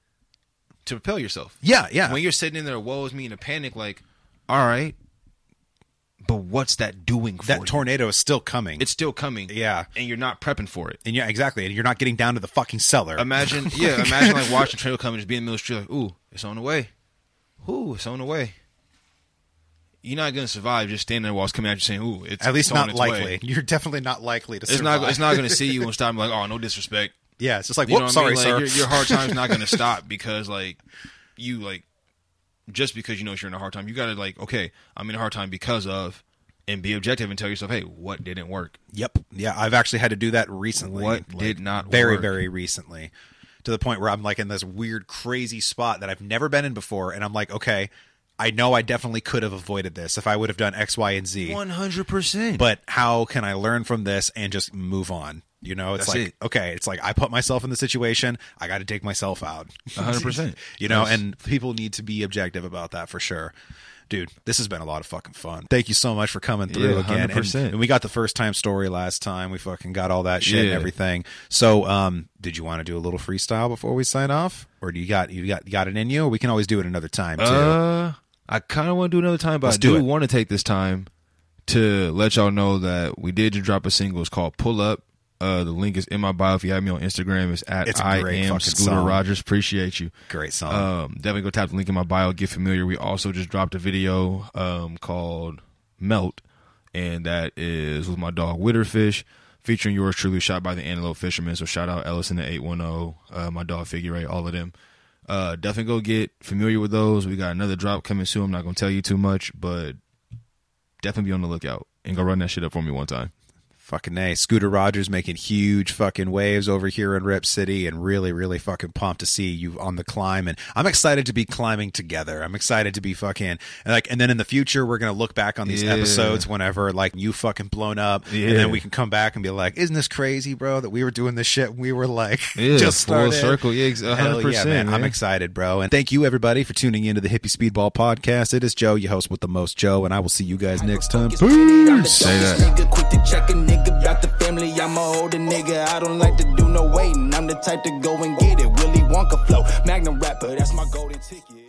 to propel yourself. Yeah. Yeah. When you're sitting in there, woe is me in a panic, like, all right, but what's that doing for that you? tornado is still coming. It's still coming. Yeah. And you're not prepping for it. and yeah, exactly. And you're not getting down to the fucking cellar. Imagine, yeah, imagine like watching a come and just being in the middle of the street, like, ooh, it's on the way. Ooh, it's on the way. You're not gonna survive just standing there while it's coming at you saying, ooh, it's At least it's not likely. way. You're definitely not likely to It's survive. not it's not gonna see you and stop like, oh, no disrespect. Yeah, it's just like, You know whoops, what I sorry, mean? Like, sir. Your, your hard time's not gonna stop because like you like just because you know you're in a hard time, you gotta like, okay, I'm in a hard time because of and be objective and tell yourself, hey, what didn't work? Yep. Yeah, I've actually had to do that recently. What did not very, work? very recently. To the point where I'm like in this weird, crazy spot that I've never been in before, and I'm like, okay, I know I definitely could have avoided this if I would have done X, Y, and Z. One hundred percent. But how can I learn from this and just move on? You know, it's That's like it. okay, it's like I put myself in the situation, I got to take myself out. 100%. you know, That's- and people need to be objective about that for sure. Dude, this has been a lot of fucking fun. Thank you so much for coming through Yeah, again. And, 100%. and we got the first time story last time. We fucking got all that shit and everything. So, um, did you want to do a little freestyle before we sign off, or do you got you got you got it in you? We can always do it another time too. Uh, I kind of want to do another time, but Let's I do, do want to take this time to let y'all know that we did drop a single. It's called "Pull Up." Uh, the link is in my bio. If you have me on Instagram, it's at It's I am Scooter song. Rogers. Appreciate you. Great song. Um, definitely go tap the link in my bio. Get familiar. We also just dropped a video um called "Melt," and that is with my dog Witterfish, featuring yours truly, shot by the Antelope Fisherman. So shout out Ellison the eight one zero, uh, my dog Figure Eight, all of them. Uh, definitely go get familiar with those. We got another drop coming soon. I'm not gonna tell you too much, but definitely be on the lookout and go run that shit up for me one time. Fucking A. Scooter Rogers making huge fucking waves over here in Rip City and really, really fucking pumped to see you on the climb. And I'm excited to be climbing together. I'm excited to be fucking and like and then in the future we're gonna look back on these Yeah. episodes whenever like you fucking blown up Yeah. and then we can come back and be like, Isn't this crazy, bro, that we were doing this shit when we were like Yeah, just full circle. Yeah, 100%, yeah, man. I'm excited, bro. And thank you everybody for tuning into the Hippie Speedball podcast. It is Joe, your host with the most Joe, and I will see you guys next time. Peace. Say that. A about the family. I'm a older nigga. I don't like to do no waiting. I'm the type to go and get it. Willy Wonka flow. Magnum rapper, that's my golden ticket.